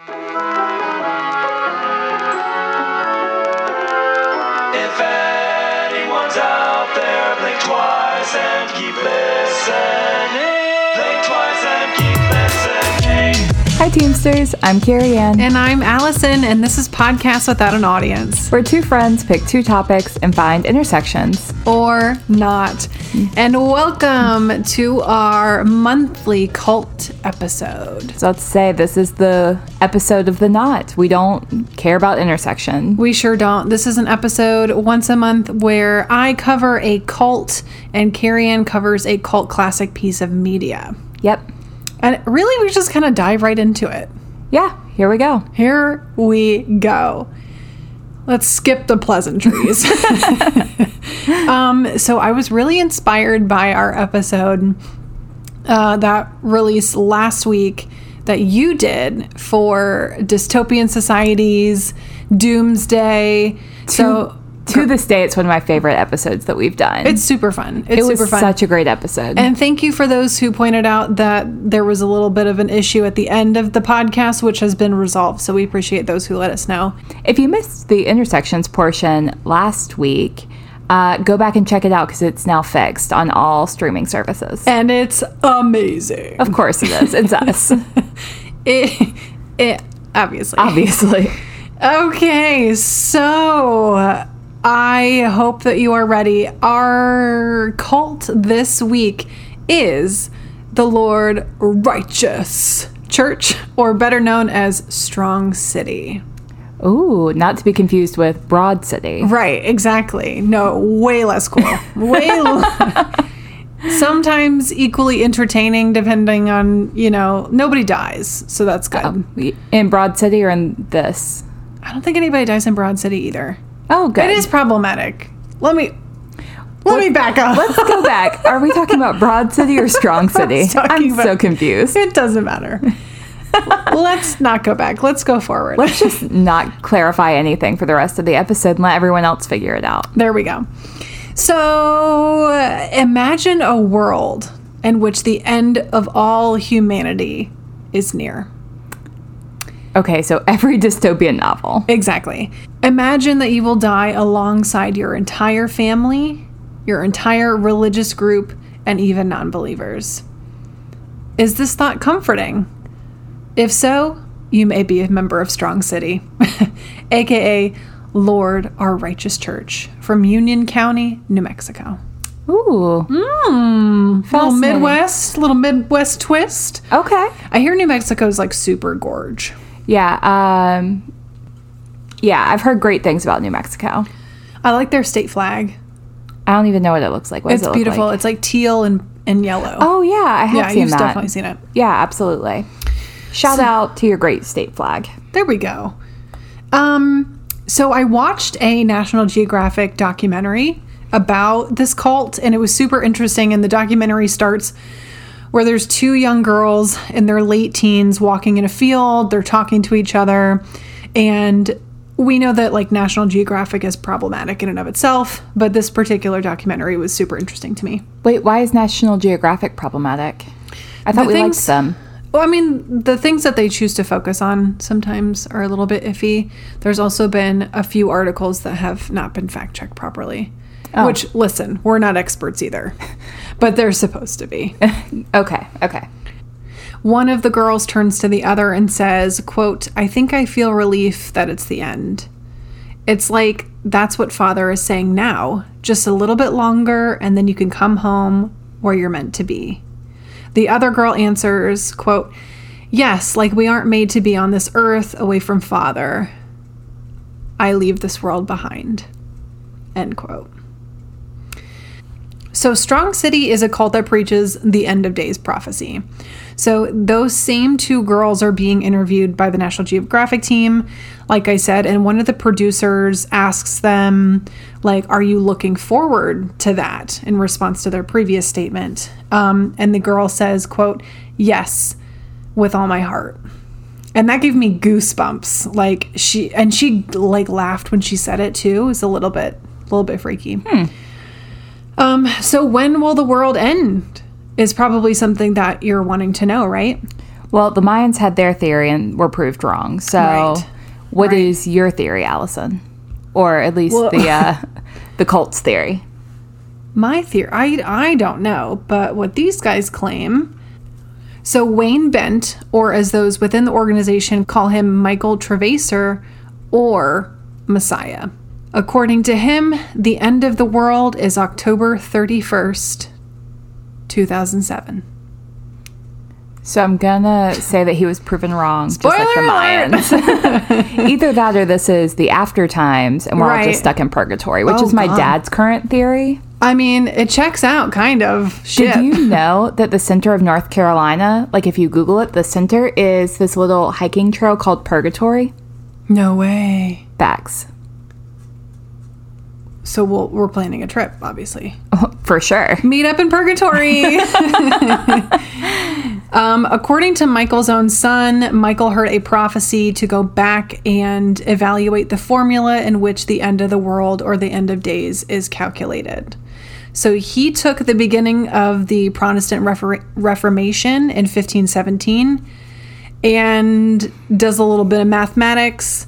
If anyone's out there, blink twice and keep listening. Blink twice and keep listening. Hi, Teamsters. I'm Carrie Ann. And I'm Allison, and this is Podcast Without an Audience. Where two friends pick two topics and find intersections. Or not. And welcome to our monthly cult episode. So let's say this is the episode of the knot. We don't care about intersection. We sure don't. This is an episode once a month where I cover a cult and Carrie Ann covers a cult classic piece of media. Yep. And really, we just kind of dive right into it. Yeah, here we go. Here we go. Let's skip the pleasantries. um, so I was really inspired by our episode uh, that released last week that you did for dystopian societies, doomsday. So To this day, it's one of my favorite episodes that we've done. it's super fun. It's it was super fun. such a great episode. And thank you for those who pointed out that there was a little bit of an issue at the end of the podcast, which has been resolved. So we appreciate those who let us know. if you missed the intersections portion last week, uh, go back and check it out because it's now fixed on all streaming services. And it's amazing. Of course it is. It's us, It, it, obviously. obviously. Okay, so I hope that you are ready. Our cult this week is the Lord Righteous Church, or better known as Strong City. Ooh, not to be confused with Broad City. Right, exactly. No, way less cool. Way l- sometimes equally entertaining depending on, you know, nobody dies, so that's good. Uh, in Broad City or in this? I don't think anybody dies in Broad City either. Oh, good. It is problematic. Let me let me back up. Let's go back. Are we talking about Broad City or Strong City? I'm so confused. It doesn't matter. Let's not go back. Let's go forward. Let's just not clarify anything for the rest of the episode and let everyone else figure it out. There we go. So uh, imagine a world in which the end of all humanity is near. Okay, so every dystopian novel. Exactly. Imagine that you will die alongside your entire family, your entire religious group, and even non believers. Is this thought comforting? If so, you may be a member of Strong City, aka Lord Our Righteous Church from Union County, New Mexico. Ooh. Mmm. Little Midwest, little Midwest twist. Okay. I hear New Mexico's like super gorge. Yeah. Um, yeah, I've heard great things about New Mexico. I like their state flag. I don't even know what it looks like. What It's it beautiful. like? It's like teal and, and yellow. Oh yeah, I have yeah, seen you've that. definitely seen it. Yeah, absolutely. Shout out to your great state flag. There we go. Um, so I watched a National Geographic documentary about this cult, and it was super interesting. And the documentary starts where there's two young girls in their late teens walking in a field. They're talking to each other, and we know that like National Geographic is problematic in and of itself, but this particular documentary was super interesting to me. Wait, why is National Geographic problematic? I thought The we things- liked them. Well, I mean, the things that they choose to focus on sometimes are a little bit iffy. There's also been a few articles that have not been fact checked properly. Oh. Which, listen, we're not experts either, but they're supposed to be. Okay, okay. One of the girls turns to the other and says, quote, I think I feel relief that it's the end. It's like that's what father is saying now, just a little bit longer and then you can come home where you're meant to be. The other girl answers, quote, Yes, like we aren't made to be on this earth away from father. I leave this world behind. End quote. So, Strong City is a cult that preaches the end of days prophecy. So, those same two girls are being interviewed by the National Geographic team, like I said, and one of the producers asks them, like, are you looking forward to that in response to their previous statement? Um, and the girl says, quote, yes, with all my heart. And that gave me goosebumps. Like she and she like laughed when she said it too. It was a little bit a little bit freaky. Um, so when will the world end? Is probably something that you're wanting to know, right? Well, the Mayans had their theory and were proved wrong. So, Right. what Right. is your theory, Allison? Or at least Well- the uh, the cult's theory? My theory, I, I don't know, but what these guys claim. So, Wayne Bent, or as those within the organization call him Michael Travesser or Messiah. According to him, the end of the world is October 31st, 2007. So I'm gonna say that he was proven wrong, just like the Spoiler alert! Mayans. Either that or this is the after times, and we're all just stuck in purgatory, which Oh, is my God. dad's current theory. I mean, it checks out, kind of. Shit. Did you know that the center of North Carolina, like if you Google it, the center is this little hiking trail called Purgatory? No way. Facts. So we'll, we're planning a trip, obviously. For sure. Meet up in purgatory. um, according to Michael's own son, Michael heard a prophecy to go back and evaluate the formula in which the end of the world or the end of days is calculated. So he took the beginning of the Protestant Refor- Reformation in 1517 and does a little bit of mathematics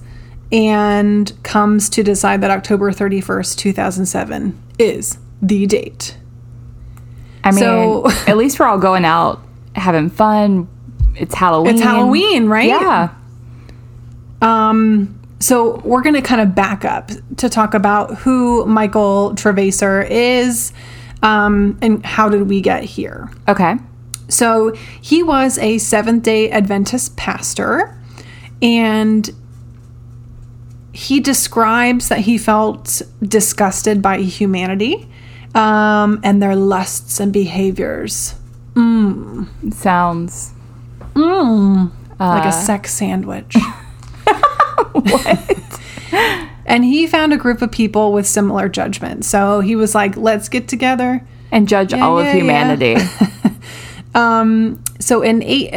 and comes to decide that October 31st, 2007 is the date. I mean, So- at least we're all going out having fun. It's Halloween. It's Halloween, right? Yeah. Um, so we're going to kind of back up to talk about who Michael Travesser is um, and how did we get here. Okay. So he was a Seventh day Adventist pastor, and he describes that he felt disgusted by humanity um, and their lusts and behaviors, Sounds mm. like a uh, sex sandwich. And he found a group of people with similar judgment. So he was like, let's get together. and judge all yeah, of humanity. Um, so in eight,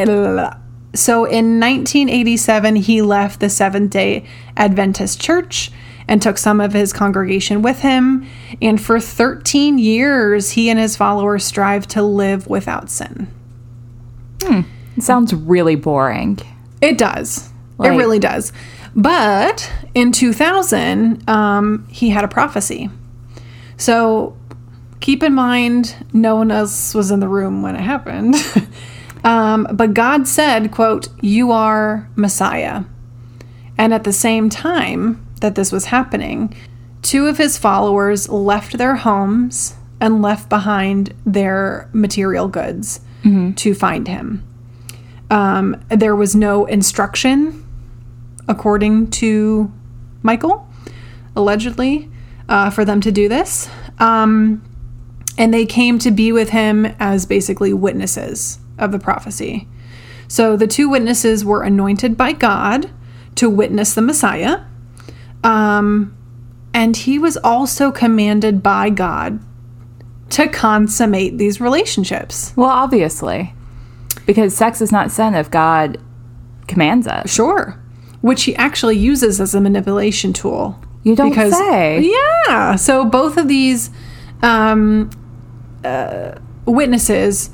so in 1987, he left the Seventh Day Adventist Church and took some of his congregation with him. And for 13 years, he and his followers strived to live without sin. It Sounds really boring. It does. Like- it really does. But in 2000, um, he had a prophecy. So keep in mind, no one else was in the room when it happened. um, but God said, quote, you are Messiah. And at the same time that this was happening, two of his followers left their homes and left behind their material goods to find him. Um, there was no instruction, according to Michael, allegedly, uh, for them to do this. Um, and they came to be with him as basically witnesses of the prophecy. So the two witnesses were anointed by God to witness the Messiah. Um, and he was also commanded by God to consummate these relationships. Well, obviously. Because sex is not sin if God commands it. Sure. Which he actually uses as a manipulation tool. You don't say. Yeah. So both of these um, uh, witnesses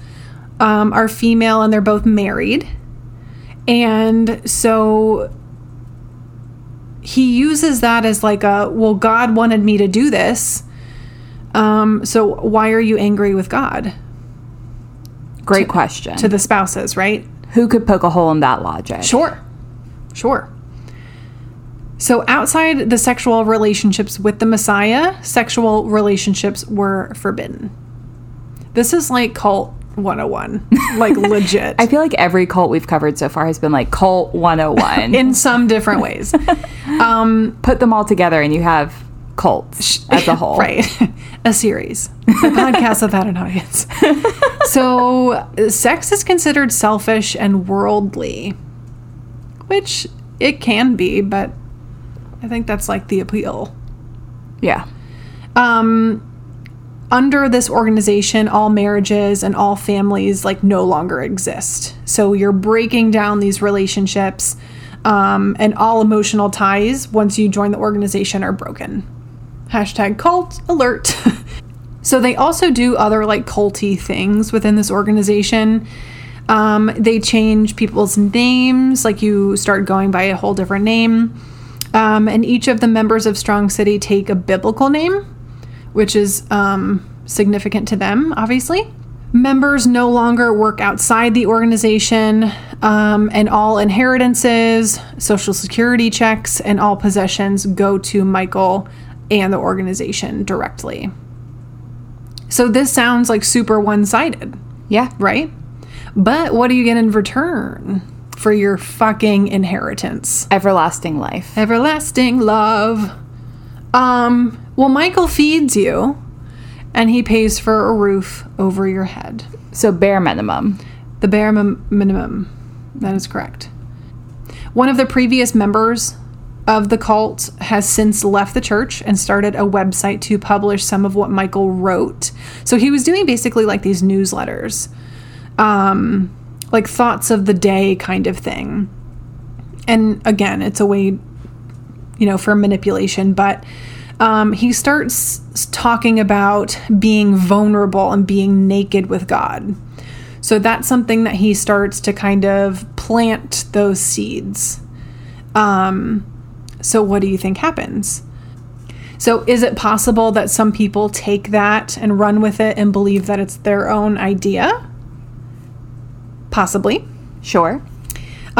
um, are female and they're both married. And so he uses that as like a, well, God wanted me to do this. Um, so why are you angry with God? Great question. To the spouses, right? Who could poke a hole in that logic? Sure. Sure. So, outside the sexual relationships with the Messiah, sexual relationships were forbidden. This is like cult 101, like legit, I feel like every cult we've covered so far has been like cult 101. in some different ways. Um put them all together and you have cults as a whole. Right. A series, a podcast without an audience. So, sex is considered selfish and worldly, which it can be, but I think that's like the appeal. Yeah. um under this organization all marriages and all families like no longer exist. So you're breaking down these relationships um, and all emotional ties once you join the organization are broken. Hashtag cult alert. So they also do other like culty things within this organization. Um, they change people's names, like you start going by a whole different name. Um, and each of the members of Strong City take a biblical name, which is um, significant to them, obviously. Members no longer work outside the organization, um, and all inheritances, social security checks, and all possessions go to Michael and the organization directly. So this sounds like super one sided, Yeah. right? But what do you get in return for your fucking inheritance? Everlasting life. Everlasting love. Um, well, Michael feeds you and he pays for a roof over your head. So bare minimum. The bare min- minimum. That is correct. One of the previous members of the cult has since left the church and started a website to publish some of what Michael wrote. So he was doing basically like these newsletters, um, like thoughts of the day kind of thing. And again, it's a way, you know, for manipulation, but um, he starts talking about being vulnerable and being naked with God. So that's something that he starts to kind of plant those seeds. Um, so, what do you think happens? So, is it possible that some people take that and run with it and believe that it's their own idea? Possibly. Sure.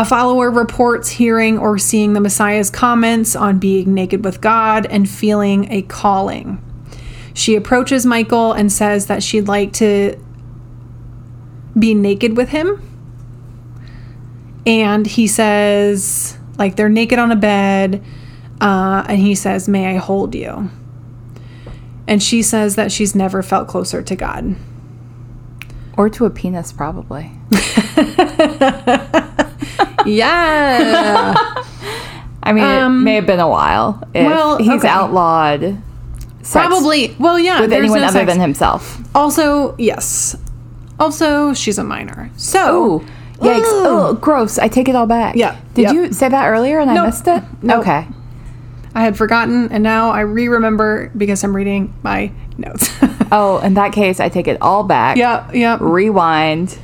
A follower reports hearing or seeing the Messiah's comments on being naked with God and feeling a calling. She approaches Michael and says that she'd like to be naked with him. And he says, like, they're naked on a bed. Uh, and he says, May I hold you? And she says that she's never felt closer to God. Or to a penis, probably. Yeah. I mean, it may have been a while. Um, well, he's okay. outlawed sex Probably. Well, yeah. with anyone no other sex. than himself. Also, yes. Also, she's a minor. So, Ooh. Yikes. Oh, gross. I take it all back. Yeah, Did yeah. you say that earlier and I missed it? Nope. Okay. I had forgotten and now I re remember because I'm reading my notes. Oh, in that case, I take it all back. yeah, yeah. Rewind.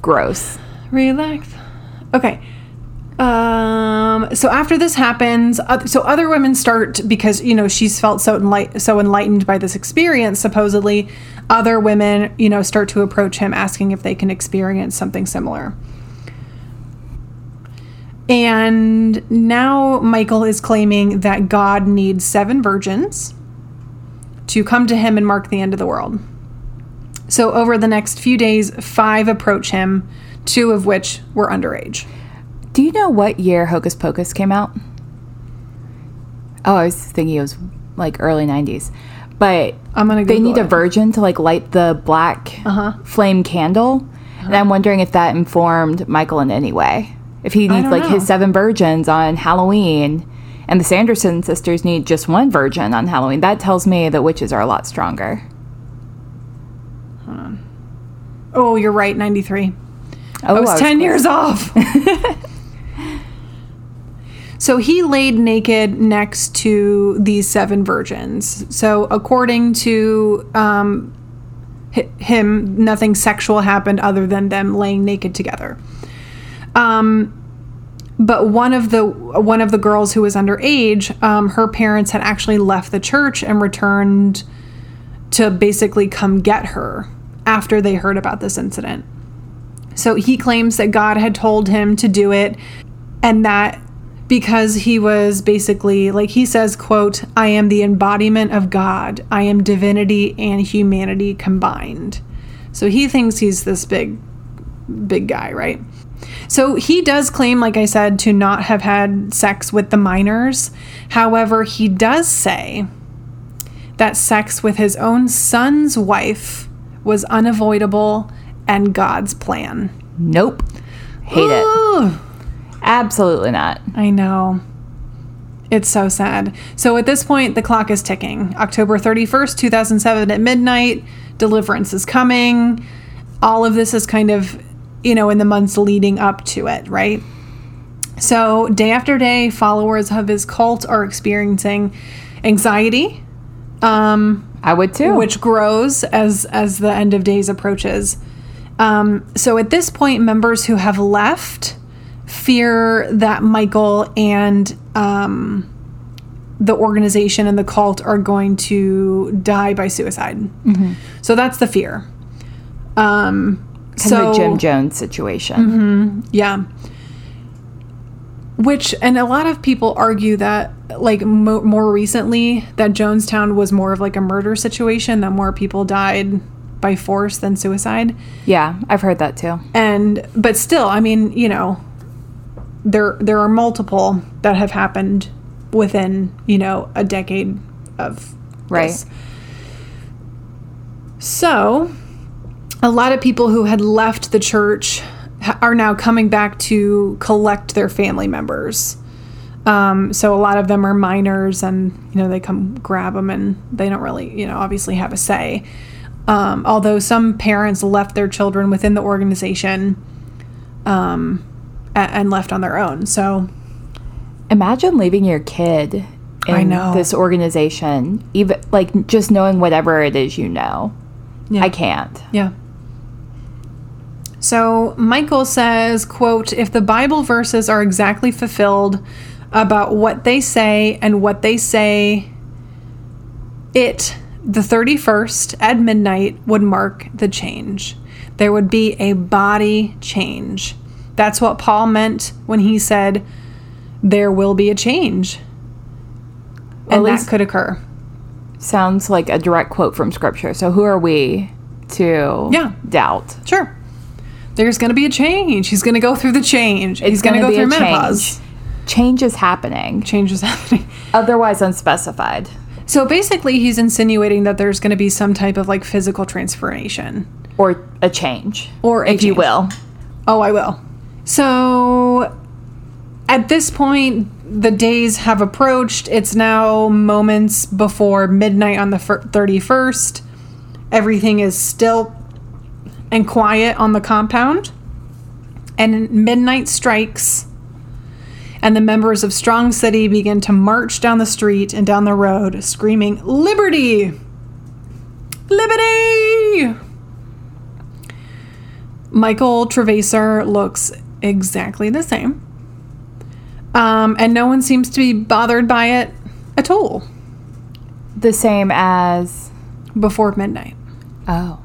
Gross. Relax. Okay. Um, so after this happens, oth- so other women start because you know she's felt so enlight- so enlightened by this experience. Supposedly, other women you know start to approach him asking if they can experience something similar. And now Michael is claiming that God needs seven virgins to come to him and mark the end of the world. So over the next few days, five approach him, two of which were underage. Do you know what year Hocus Pocus came out? Oh, I was thinking it was like early 90s. But I'm gonna they Google need a virgin to like light the black Uh-huh. flame candle. And I'm wondering if that informed Michael in any way. If he needs like know. his seven virgins on Halloween and the Sanderson sisters need just one virgin on Halloween, that tells me that witches are a lot stronger. Oh, you're right, 93. Oh, I was 10 close. years off. so he laid naked next to these seven virgins. So, according to um, hi- him, nothing sexual happened other than them laying naked together. Um, but one of the one of the girls who was underage, um, her parents had actually left the church and returned to basically come get her after they heard about this incident. So he claims that God had told him to do it and that because he was basically like he says quote I am the embodiment of God. I am divinity and humanity combined. So he thinks he's this big big guy, right? So he does claim like I said to not have had sex with the minors. However, he does say that sex with his own son's wife was unavoidable and God's plan. Nope. Hate it. Absolutely not. I know. It's so sad. So at this point, the clock is ticking. October 31st, 2007 at midnight, deliverance is coming. All of this is kind of, you know, in the months leading up to it, right? So day after day, followers of his cult are experiencing anxiety, um, I would too. which grows as as the end of days approaches. Um, so at this point, members who have left fear that Michael and um, the organization and the cult are going to die by suicide. So that's the fear. Um, Kind so of a Jim Jones situation. yeah. Which, and a lot of people argue that, like, mo- more recently, that Jonestown was more of like a murder situation, that more people died by force than suicide. Yeah, I've heard that too. And, but still, I mean, you know, there there are multiple that have happened within, you know, a decade of Right. this. So, a lot of people who had left the church are now coming back to collect their family members. Um, so a lot of them are minors, and you know they come grab them, and they don't really, you know, obviously have a say. Um, although some parents left their children within the organization, um, a- and left on their own. So Imagine leaving your kid in this organization, even like just knowing whatever it is you know. Yeah. I can't. Yeah. So Michael says, quote, if the Bible verses are exactly fulfilled about what they say and what they say it the 31st at midnight would mark the change. There would be a body change. That's what Paul meant when he said there will be a change. At And that least- could occur. Sounds like a direct quote from scripture. So who are we to Yeah. doubt? Sure. There's going to be a change. He's going to go through the change. He's going to go through menopause. Change. change is happening, Change is happening. otherwise unspecified. So basically, he's insinuating that there's going to be some type of like physical transformation. Or a change. Or a if you will. Oh, I will. So at this point, the days have approached. It's now moments before midnight on the fir- 31st. Everything is still and quiet on the compound. And midnight strikes, and the members of Strong City begin to march down the street and down the road, screaming, Liberty! Liberty! Michael Travesser looks exactly the same. Um, and no one seems to be bothered by it at all The same as before midnight. oh,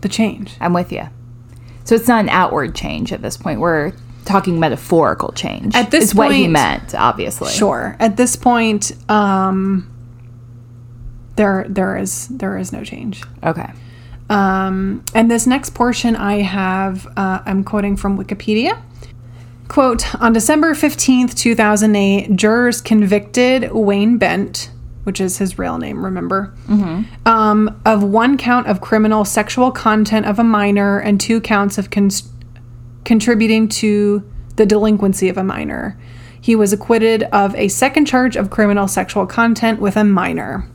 The change. I'm with you. So it's not an outward change at this point. We're talking metaphorical change. At this is what he point- meant, obviously. Sure. At this point, um, there there is there is no change. Okay. Um, and this next portion I have, uh, I'm quoting from Wikipedia. Quote On December 15th, 2008, jurors convicted Wayne Bent, which is his real name, remember, um, of one count of criminal sexual content of a minor and two counts of cons- contributing to the delinquency of a minor. He was acquitted of a second charge of criminal sexual content with a minor.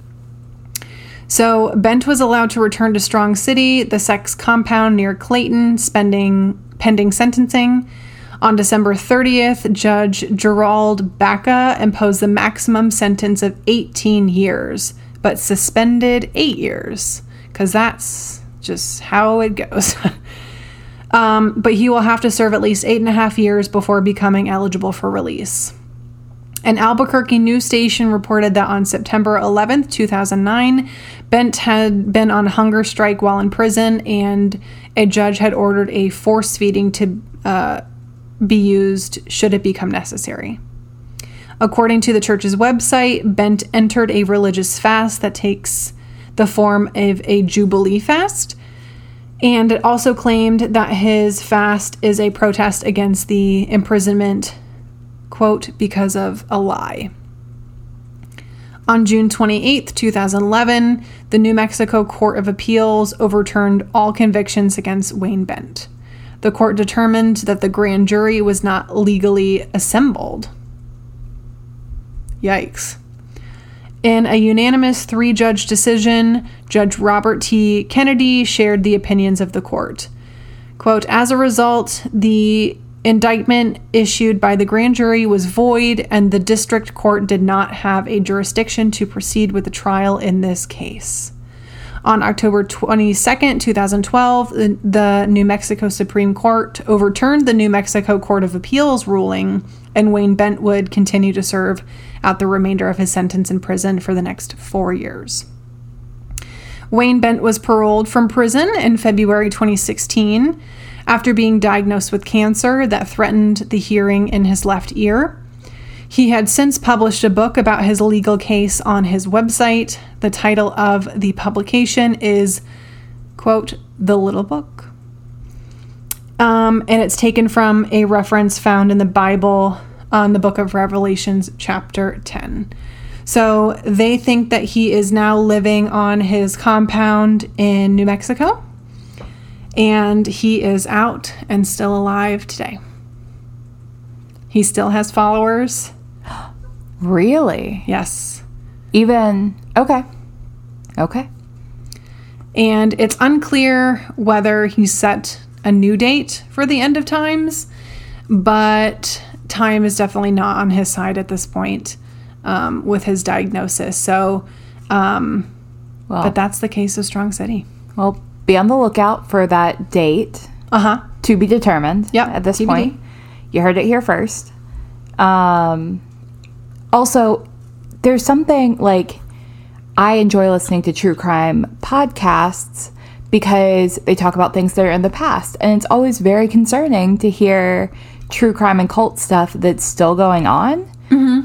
So Bent was allowed to return to Strong City, the sex compound near Clayton, spending pending sentencing. On December 30th, Judge Gerald Baca imposed the maximum sentence of 18 years, but suspended eight years, because that's just how it goes. um, but he will have to serve at least eight and a half years before becoming eligible for release. An Albuquerque news station reported that on September 11th, 2009, Bent had been on hunger strike while in prison, and a judge had ordered a force feeding to uh, be used should it become necessary. According to the church's website, Bent entered a religious fast that takes the form of a Jubilee fast. And it also claimed that his fast is a protest against the imprisonment quote, because of a lie. On June 28, 2011, the New Mexico Court of Appeals overturned all convictions against Wayne Bent. The court determined that the grand jury was not legally assembled. Yikes. In a unanimous three judge decision, Judge Robert T. Kennedy shared the opinions of the court. Quote, as a result, the indictment issued by the grand jury was void, and the district court did not have a jurisdiction to proceed with the trial in this case. On October 22, 2012, the, the New Mexico Supreme Court overturned the New Mexico Court of Appeals ruling, and Wayne Bent would continue to serve out the remainder of his sentence in prison for the next four years. Wayne Bent was paroled from prison in February 2016 after being diagnosed with cancer that threatened the hearing in his left ear. He had since published a book about his legal case on his website. The title of the publication is, quote, The Little Book. Um, and it's taken from a reference found in the Bible on the book of Revelations, chapter 10. So they think that he is now living on his compound in New Mexico, and he is out and still alive today. He still has followers. Really? Yes. Even okay. Okay. And it's unclear whether he set a new date for the end of times, but time is definitely not on his side at this point um, with his diagnosis. So, um, Well, but that's the case of Strong City. well, be on the lookout for that date Uh huh. to be determined. Yep, At this TBD. point, you heard it here first. Um, also, there's something like I enjoy listening to true crime podcasts because they talk about things that are in the past, and it's always very concerning to hear true crime and cult stuff that's still going on.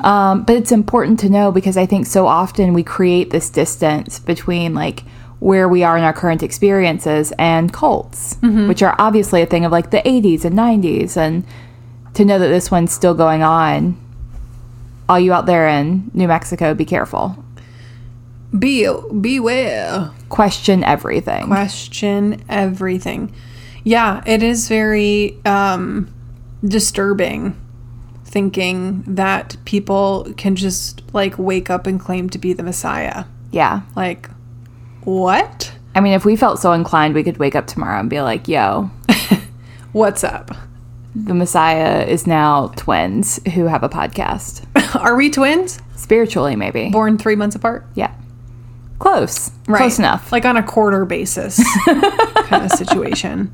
Um, but it's important to know because I think so often we create this distance between like where we are in our current experiences and cults, which are obviously a thing of like the 80s and 90s. And to know that this one's still going on, all you out there in New Mexico, be careful. Be beware. Question everything. Question everything. Yeah, it is very um, disturbing thinking that people can just like wake up and claim to be the Messiah. yeah. Like, what? I mean, if we felt so inclined, we could wake up tomorrow and be like, yo, What's up? the Messiah is now twins who have a podcast. Are we twins? Spiritually, maybe. Born three months apart? Yeah. Close. Close enough. Like on a quarter basis kind of situation.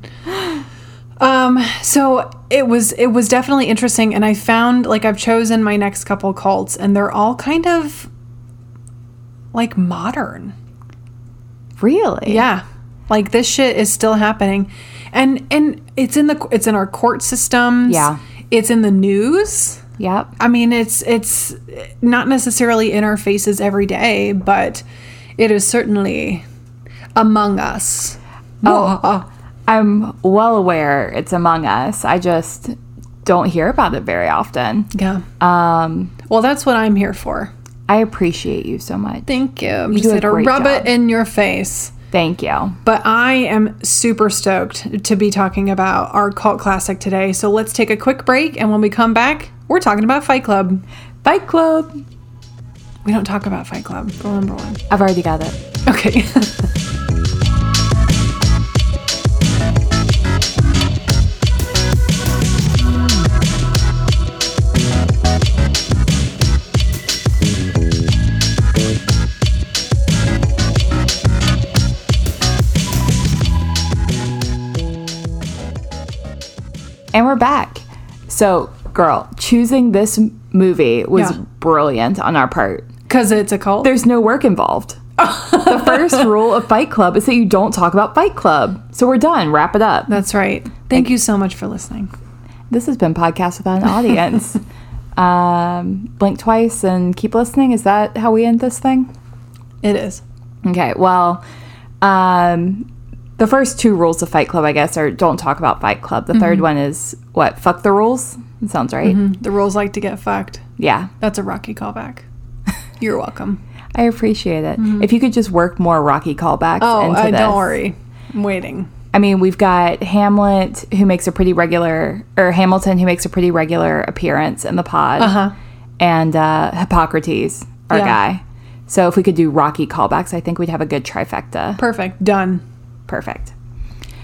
Um, so it was it was definitely interesting and I found like I've chosen my next couple cults and they're all kind of like modern. really? Yeah. Like this shit is still happening. And and it's in the it's in our court systems. Yeah. It's in the news. Yep. I mean, it's it's not necessarily in our faces every day, but it is certainly among us. Oh. I'm well aware it's among us. I just don't hear about it very often. yeah. Um, Well, that's what I'm here for. I appreciate you so much. Thank you. I'm You just here to rub job. it in your face. Thank you. But I am super stoked to be talking about our cult classic today. So let's take a quick break, and when we come back, we're talking about Fight Club. Fight Club. We don't talk about Fight Club. Rule number one. I've already got it. Okay. And we're back. So, girl, choosing this movie was Yeah. brilliant on our part. Because it's a cult. There's no work involved. the first rule of Fight Club is that you don't talk about Fight Club. So we're done. Wrap it up. That's right. Thank you so much for listening. This has been Podcast Without an Audience. um, blink twice and keep listening. Is that how we end this thing? It is. Okay, well, um, the first two rules of Fight Club, I guess, are don't talk about Fight Club. The third one is what? Fuck the rules? That sounds right. The rules like to get fucked. Yeah, That's a Rocky callback. You're welcome. I appreciate it. If you could just work more Rocky callbacks Oh, into uh, this. don't worry. I'm waiting. I mean, we've got Hamlet, who makes a pretty regular, or Hamilton, who makes a pretty regular appearance in the pod, Uh-huh. and uh, Hippocrates, our Yeah. guy. So if we could do Rocky callbacks, I think we'd have a good trifecta. Perfect. Done. Perfect.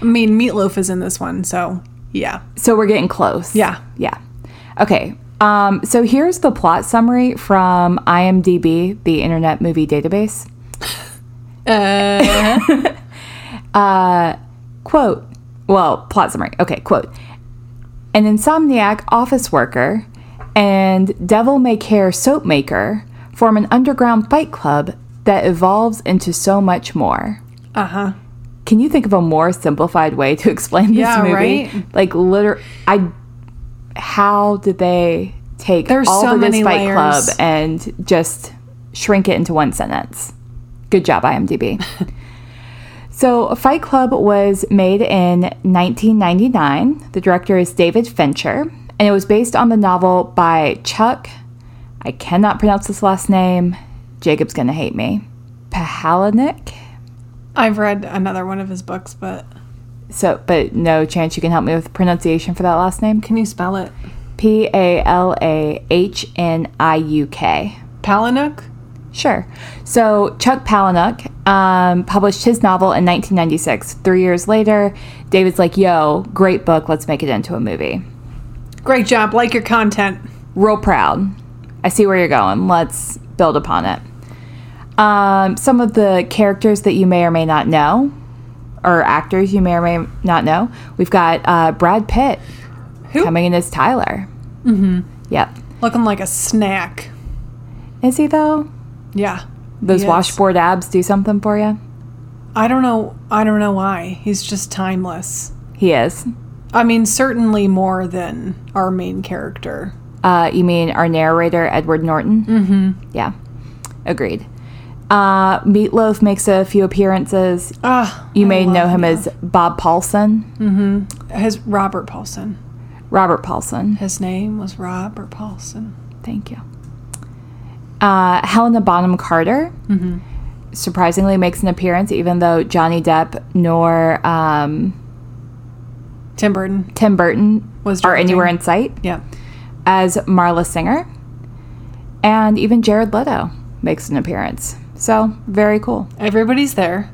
I mean, Meatloaf is in this one, so yeah. So we're getting close. Yeah. Yeah. Okay. Um, so here's the plot summary from IMDb, the Internet Movie Database. Uh, Quote, well, plot summary. Okay, quote. An insomniac office worker and devil may care soap maker form an underground fight club that evolves into so much more. uh huh. Can you think of a more simplified way to explain this Yeah, movie? right? Like, literally, I. How did they take There's all so of this Fight layers. Club and just shrink it into one sentence? Good job, IMDb. so, Fight Club was made in 1999. The director is David Fincher, and it was based on the novel by Chuck. I cannot pronounce this last name. Jacob's gonna hate me. Pahalanik. I've read another one of his books, but So, but no chance you can help me with pronunciation for that last name? can you spell it? P A L A H N I U K. Palinuk? Sure. So Chuck Palahniuk um, published his novel in 1996. Three years later, David's like, "Yo, great book. Let's make it into a movie." Great job. Like your content. Real proud. I see where you're going. Let's build upon it. Um, some of the characters that you may or may not know, or actors you may or may not know. We've got uh, Brad Pitt Who? coming in as Tyler. Mm-hmm. Yep. Looking like a snack. Is he though? Yeah. Those washboard abs do something for you? I don't know. I don't know why. He's just timeless. He is. I mean, certainly more than our main character. Uh, you mean our narrator, Edward Norton? Mm-hmm. Yeah. Agreed. Uh, Meatloaf makes a few appearances. Ah, You I may know him as Bob Paulson. His Robert Paulson. Robert Paulson. His name was Robert Paulson. Thank you. Uh, Helena Bonham Carter surprisingly makes an appearance, even though Johnny Depp nor um, Tim Burton. Tim Burton Was are anywhere in sight. Yeah. as Marla Singer. And even Jared Leto makes an appearance. So, very cool. Everybody's there.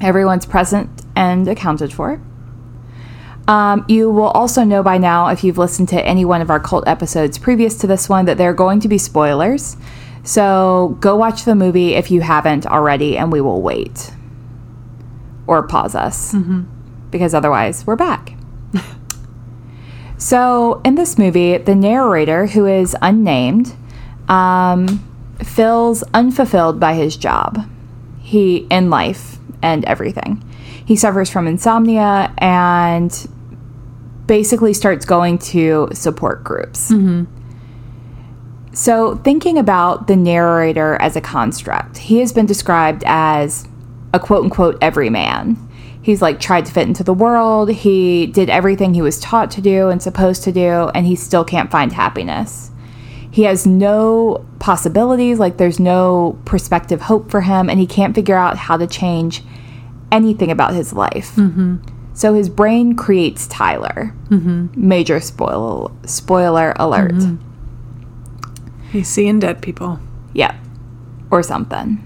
Everyone's present and accounted for. Um, you will also know by now, if you've listened to any one of our cult episodes previous to this one, that there are going to be spoilers. So, go watch the movie if you haven't already, and we will wait. Or pause us. Because otherwise, we're back. So, in this movie, the narrator, who is unnamed, um, feels unfulfilled by his job. He in life and everything. He suffers from insomnia and basically starts going to support groups. Mm-hmm. So, thinking about the narrator as a construct, he has been described as a quote unquote everyman. He's like tried to fit into the world. He did everything he was taught to do and supposed to do, and he still can't find happiness. He has no possibilities, like there's no prospective hope for him, and he can't figure out how to change anything about his life. Mm-hmm. So his brain creates Tyler. Mm-hmm. Major spoil spoiler alert. Mm-hmm. He's seeing dead people. Yep. Or something.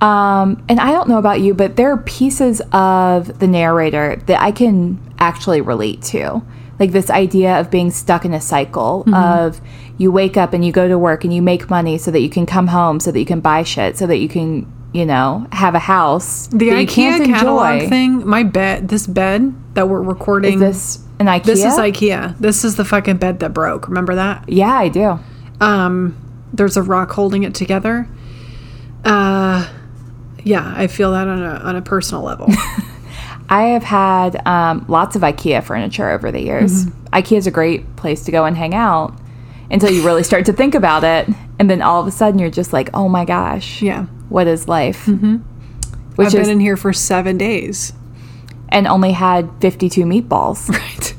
Um, and I don't know about you, but there are pieces of the narrator that I can actually relate to. Like this idea of being stuck in a cycle of you wake up and you go to work and you make money so that you can come home, so that you can buy shit, so that you can, you know, have a house. The you can't IKEA catalog enjoy. thing, my bed, this bed that we're recording. Is this an IKEA? This is IKEA. This is the fucking bed that broke. Remember that? Yeah, I do. Um, there's a rock holding it together. Uh, yeah, I feel that on a on a personal level. I have had um, lots of IKEA furniture over the years. IKEA is a great place to go and hang out until you really start to think about it, and then all of a sudden you're just like, "Oh my gosh, yeah, what is life?" Mm-hmm. Which I've is been in here for seven days. and only had 52 meatballs. Right.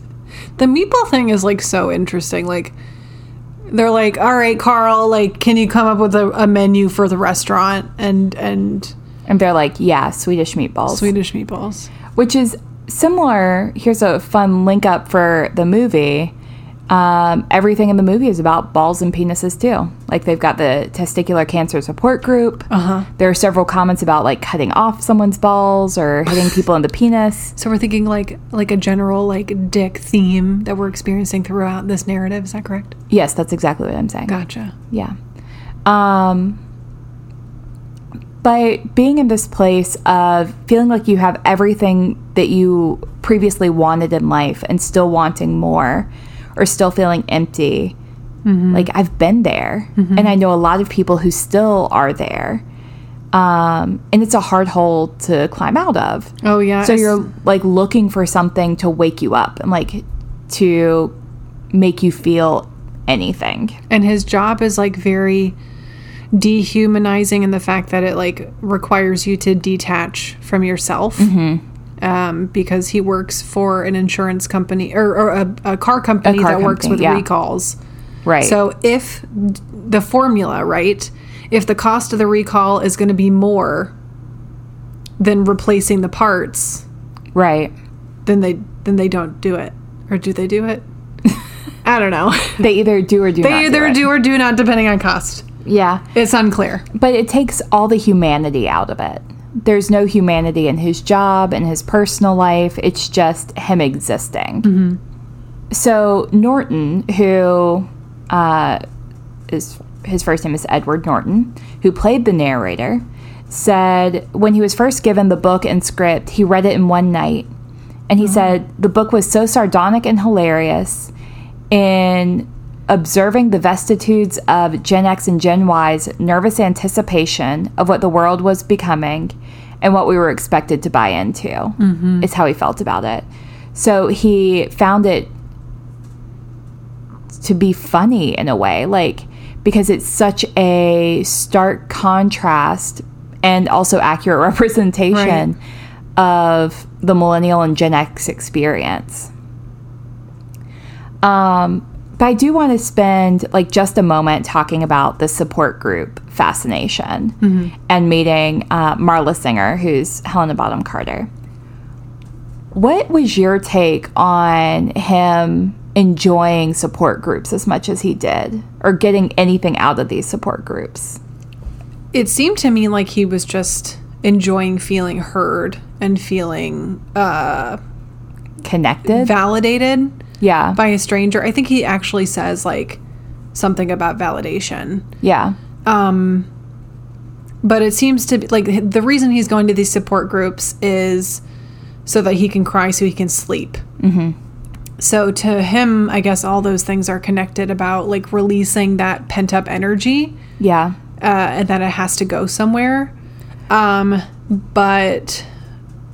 The meatball thing is like so interesting. Like they're like, "All right, Carl, like can you come up with a, a menu for the restaurant and and and they're like, "Yeah, Swedish meatballs." Swedish meatballs." Which is similar. Here's a fun link up for the movie. Um, everything in the movie is about balls and penises too. Like they've got the testicular cancer support group. Uh-huh. There are several comments about like cutting off someone's balls or hitting people in the penis. So we're thinking like like a general like dick theme that we're experiencing throughout this narrative. Is that correct? Yes, that's exactly what I'm saying. Gotcha. Yeah. Um, But being in this place of feeling like you have everything that you previously wanted in life and still wanting more or still feeling empty, like I've been there. And I know a lot of people who still are there. Um, and it's a hard hole to climb out of. Oh, yeah. So you're like looking for something to wake you up and like to make you feel anything. and his job is like very dehumanizing and the fact that it like requires you to detach from yourself Mm-hmm. um, because he works for an insurance company or, or a, a car company car that works with yeah. recalls Right. so if the formula right if the cost of the recall is going to be more than replacing the parts right. then they then they don't do it or do they do it i don't know They either do or do not. they either it. do or do not depending on cost Yeah. it's unclear But it takes all the humanity out of it. There's no humanity in his job and his personal life. It's just him existing. So Norton, who uh, is his first name is Edward Norton, who played the narrator, said when he was first given the book and script, he read it in one night, and he said the book was so sardonic and hilarious in observing the vicissitudes of Gen X and Gen Y's nervous anticipation of what the world was becoming and what we were expected to buy into, is how he felt about it. So he found it to be funny in a way, like because it's such a stark contrast and also accurate representation of the millennial and Gen X experience. Um, but I do want to spend like just a moment talking about the support group fascination and meeting uh, Marla Singer, who's Helena Bonham Carter. What was your take on him enjoying support groups as much as he did, or getting anything out of these support groups? it seemed to me like he was just enjoying feeling heard and feeling uh, Connected? validated yeah. by a stranger. I think he actually says like something about validation. yeah. Um, but it seems to be like the reason he's going to these support groups is so that he can cry so he can sleep. Mm-hmm. So to him, I guess all those things are connected about like releasing that pent up energy. Yeah. uh, and that it has to go somewhere. Um, but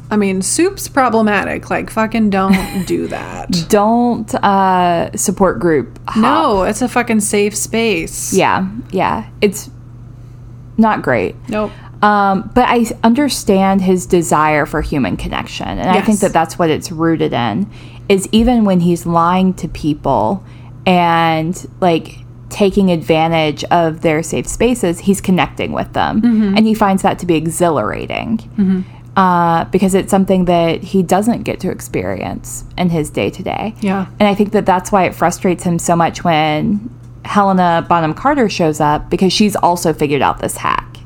I mean, soup's problematic. Like, fucking don't do that. Don't uh, support group. hop. no, it's a fucking safe space. Yeah. Yeah. It's not great. Nope. Um, but I understand his desire for human connection. And I think that that's what it's rooted in is even when he's lying to people and like taking advantage of their safe spaces, he's connecting with them. And he finds that to be exhilarating uh, because it's something that he doesn't get to experience in his day to day. Yeah. And I think that that's why it frustrates him so much when Helena Bonham Carter shows up because she's also figured out this hack.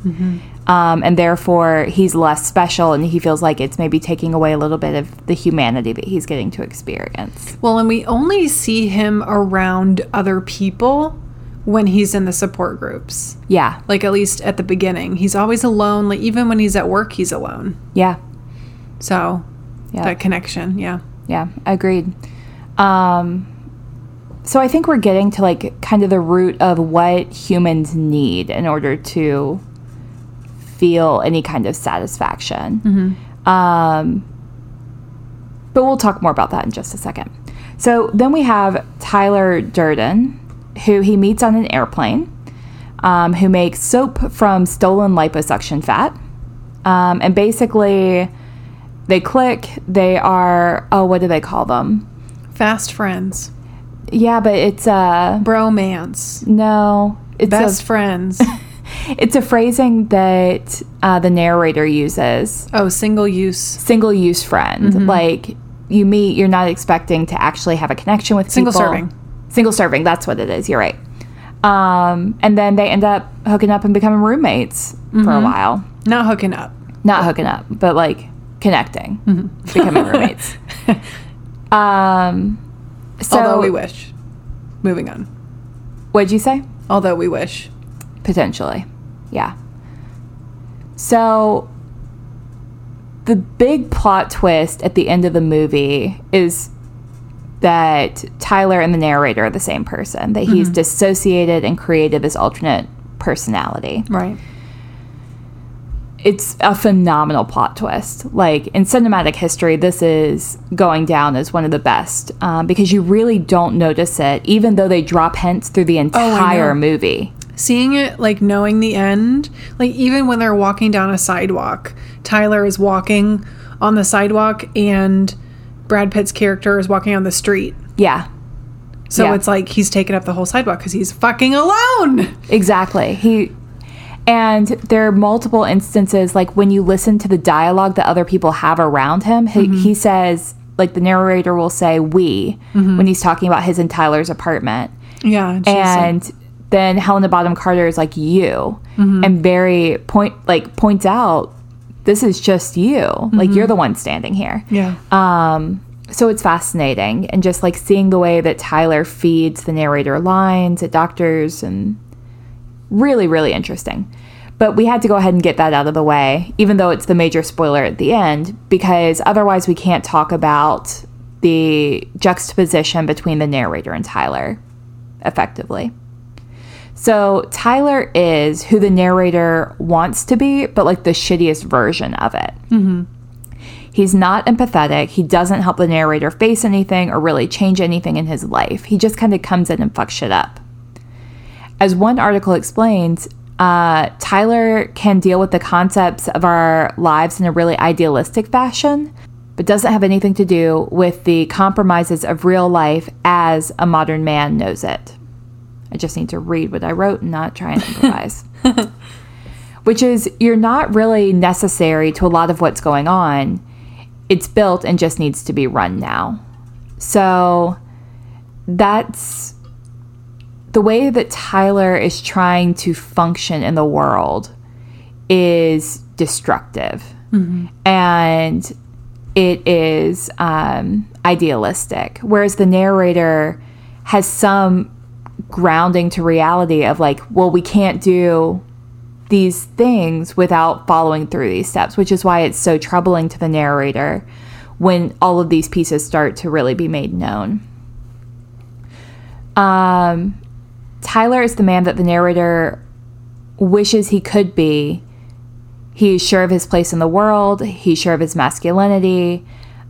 Um, and therefore, he's less special and he feels like it's maybe taking away a little bit of the humanity that he's getting to experience. Well, and we only see him around other people when he's in the support groups. Yeah. Like, at least at the beginning. He's always alone. Like, even when he's at work, he's alone. Yeah. So, Yeah. that connection. Yeah. Yeah, agreed. Um, so I think we're getting to like kind of the root of what humans need in order to feel any kind of satisfaction. Um, but we'll talk more about that in just a second. So then we have Tyler Durden, who he meets on an airplane, um, who makes soap from stolen liposuction fat. Um, and basically, they click. They are, oh, what do they call them? Fast friends. Yeah, but it's a. Bromance. no, it's Best a friends. it's a phrasing that uh, the narrator uses. oh, single use. Single use friend, Mm-hmm. like you meet, you're not expecting to actually have a connection with Single people. serving. Single serving. That's what it is. You're right. Um, and then they end up hooking up and becoming roommates for Mm-hmm. a while. Not hooking up. Not hooking up, but like connecting, Mm-hmm. becoming roommates. Um, so Although we wish. Moving on. what'd you say? Although we wish. Potentially. Yeah. So the big plot twist at the end of the movie is that Tyler and the narrator are the same person, that he's dissociated and created this alternate personality. Right. It's a phenomenal plot twist. Like in cinematic history, this is going down as one of the best um, because you really don't notice it, even though they drop hints through the entire know. movie. Seeing it, like knowing the end, like even when they're walking down a sidewalk, Tyler is walking on the sidewalk and Brad Pitt's character is walking on the street. Yeah, So Yeah. it's like he's taken up the whole sidewalk because he's fucking alone. Exactly. He and there are multiple instances like when you listen to the dialogue that other people have around him, he, mm-hmm. he says like the narrator will say we mm-hmm. when he's talking about his and Tyler's apartment. Yeah. like- And then Helena Bonham Carter is like you mm-hmm. and Barry point like points out this is just you. Like you're the one standing here. yeah. Um, so it's fascinating and just like seeing the way that Tyler feeds the narrator lines at doctors and really, really interesting. But we had to go ahead and get that out of the way, even though it's the major spoiler at the end, because otherwise we can't talk about the juxtaposition between the narrator and Tyler effectively. So Tyler is who the narrator wants to be, but like the shittiest version of it. He's not empathetic. He doesn't help the narrator face anything or really change anything in his life. He just kind of comes in and fucks shit up. As one article explains, uh, Tyler can deal with the concepts of our lives in a really idealistic fashion, but doesn't have anything to do with the compromises of real life as a modern man knows it. I just need to read what I wrote and not try and improvise. Which is, you're not really necessary to a lot of what's going on. It's built and just needs to be run now. So that's the way that Tyler is trying to function in the world is destructive. And it is um, idealistic. Whereas the narrator has some grounding to reality of like, well, we can't do these things without following through these steps, which is why it's so troubling to the narrator when all of these pieces start to really be made known. Um, Tyler is the man that the narrator wishes he could be. He's sure of his place in the world, he's sure of his masculinity.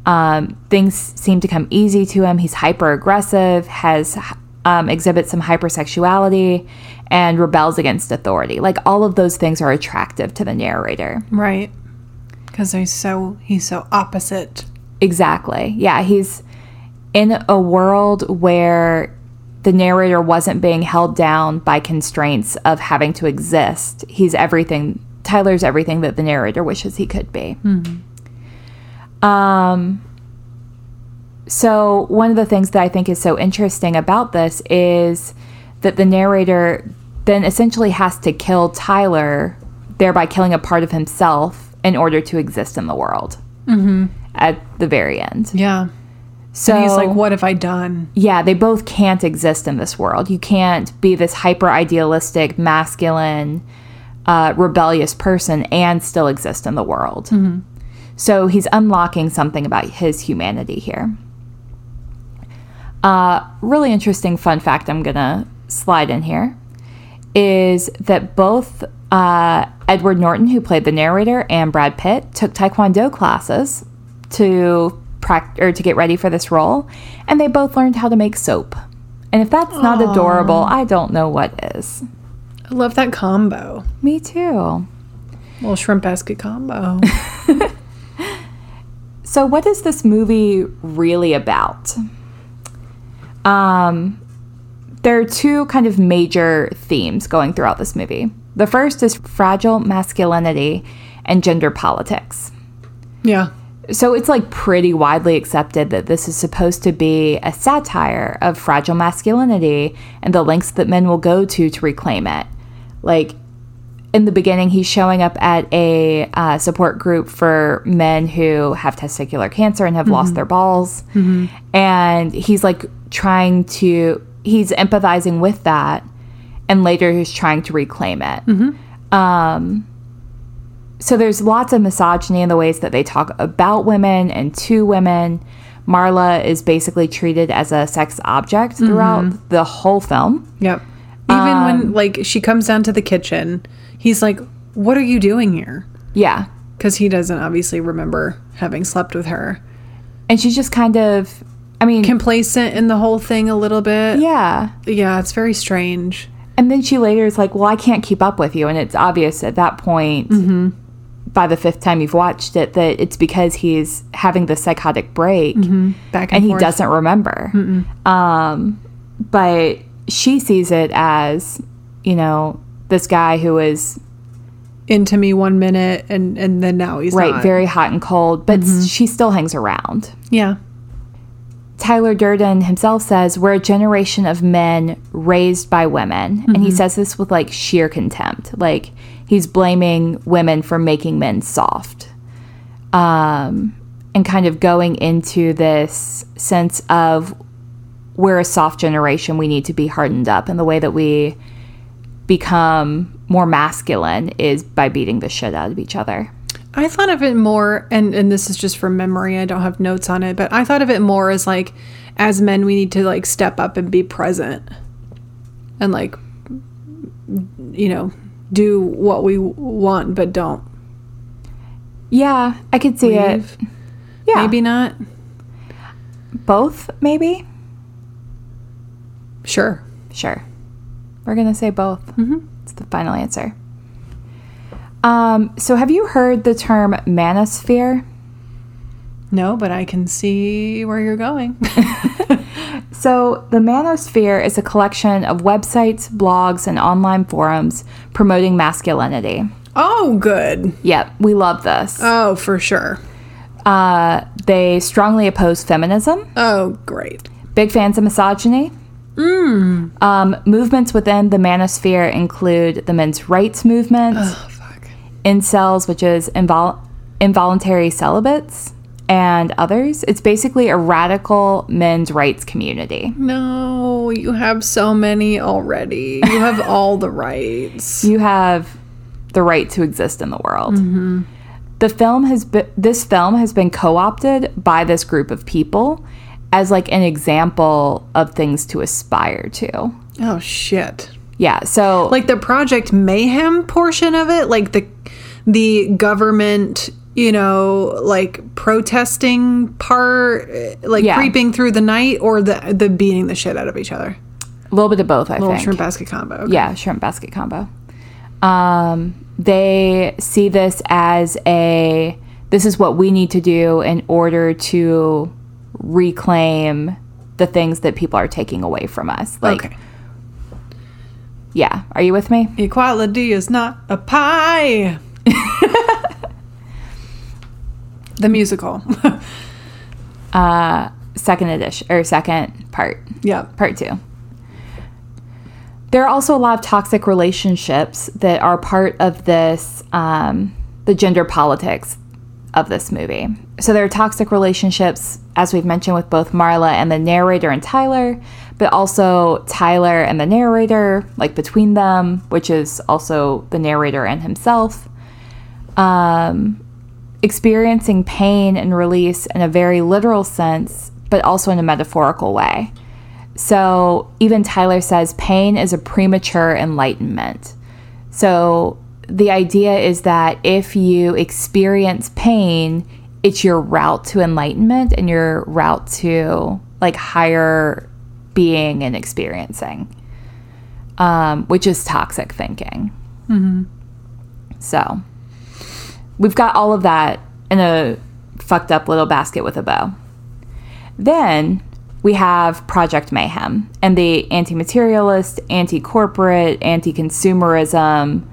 Um, things seem to come easy to him. He's hyper aggressive, has um, exhibits some hypersexuality, and rebels against authority. Like all of those things are attractive to the narrator. right. Because he's so he's so opposite. Exactly. Yeah, he's in a world where the narrator wasn't being held down by constraints of having to exist. He's everything. Tyler's everything that the narrator wishes he could be. Um. So one of the things that I think is so interesting about this is that the narrator then essentially has to kill Tyler, thereby killing a part of himself in order to exist in the world. Mm-hmm. At the very end. Yeah. So And he's like, what have I done? yeah, they both can't exist in this world. You can't be this hyper idealistic, masculine, uh, rebellious person and still exist in the world. So he's unlocking something about his humanity here. Uh, really interesting fun fact I'm going to slide in here is that both uh, Edward Norton, who played the narrator, and Brad Pitt took Taekwondo classes to prac- or to get ready for this role, and they both learned how to make soap. And if that's not adorable, I don't know what is. I love that combo. Me too. Little shrimp basket combo. So, what is this movie really about? Um, there are two kind of major themes going throughout this movie. The first is fragile masculinity and gender politics. yeah. So it's like pretty widely accepted that this is supposed to be a satire of fragile masculinity and the lengths that men will go to to reclaim it. Like in the beginning, he's showing up at a uh, support group for men who have testicular cancer and have lost their balls. And he's like trying to, he's empathizing with that. And later he's trying to reclaim it. Um, so there's lots of misogyny in the ways that they talk about women and to women. Marla is basically treated as a sex object throughout the whole film. Yep. Even Um, when like she comes down to the kitchen, he's like, "What are you doing here?" Yeah. Because he doesn't obviously remember having slept with her. And she's just kind of, I mean, Complacent in the whole thing a little bit. yeah. Yeah, it's very strange. And then she later is like, well, I can't keep up with you. And it's obvious at that point, mm-hmm. by the fifth time you've watched it, that it's because he's having the psychotic break mm-hmm. Back and, and he doesn't remember. Um, but she sees it as, you know, this guy who is into me one minute and and then now he's right, not. very hot and cold, but mm-hmm. she still hangs around. yeah. Tyler Durden himself says, We're a generation of men raised by women. And he says this with like sheer contempt. Like he's blaming women for making men soft. Um, and kind of going into this sense of we're a soft generation, we need to be hardened up. And the way that we become more masculine is by beating the shit out of each other. I thought of it more, and and this is just from memory. I don't have notes on it, but I thought of it more as like, as men, we need to like step up and be present, and like, you know, do what we want, but don't Yeah, I could see leave. it. Yeah. Maybe not. both, maybe? Sure. Sure. We're going to say both. Mm-hmm. It's the final answer. Um, so, have you heard the term manosphere? No, but I can see where you're going. So, the manosphere is a collection of websites, blogs, and online forums promoting masculinity. oh, good. Yep, we love this. Oh, for sure. Uh, they strongly oppose feminism, Oh, great. big fans of misogyny. Um, movements within the manosphere include the men's rights movement, Oh. Incels, which is invol- involuntary celibates, and others. It's basically a radical men's rights community. No, you have so many already. You have all the rights. You have the right to exist in the world. Mm-hmm. The film has been this film has been co-opted by this group of people as like an example of things to aspire to. Oh shit. Yeah, so Like the Project Mayhem portion of it, like the the government, you know, like protesting part, like Yeah. creeping through the night, or the the beating the shit out of each other. a little bit of both, I Little think. shrimp basket combo. Okay. Yeah, shrimp basket combo. Um, they see this as a this is what we need to do in order to reclaim the things that people are taking away from us. Like, okay. Yeah, are you with me? Equality is not a pie. the musical. uh, Second edition or second part, Yeah. part two. There are also a lot of toxic relationships that are part of this, um, the gender politics of this movie. So there are toxic relationships, as we've mentioned, with both Marla and the narrator and Tyler, but also Tyler and the narrator, like between them, which is also the narrator and himself. Um, experiencing pain and release in a very literal sense, but also in a metaphorical way. So even Tyler says pain is a premature enlightenment. So the idea is that if you experience pain, it's your route to enlightenment and your route to like higher being and experiencing, um, which is toxic thinking. So we've got all of that in a fucked up little basket with a bow. Then we have Project Mayhem and the anti materialist, anti corporate, anti consumerism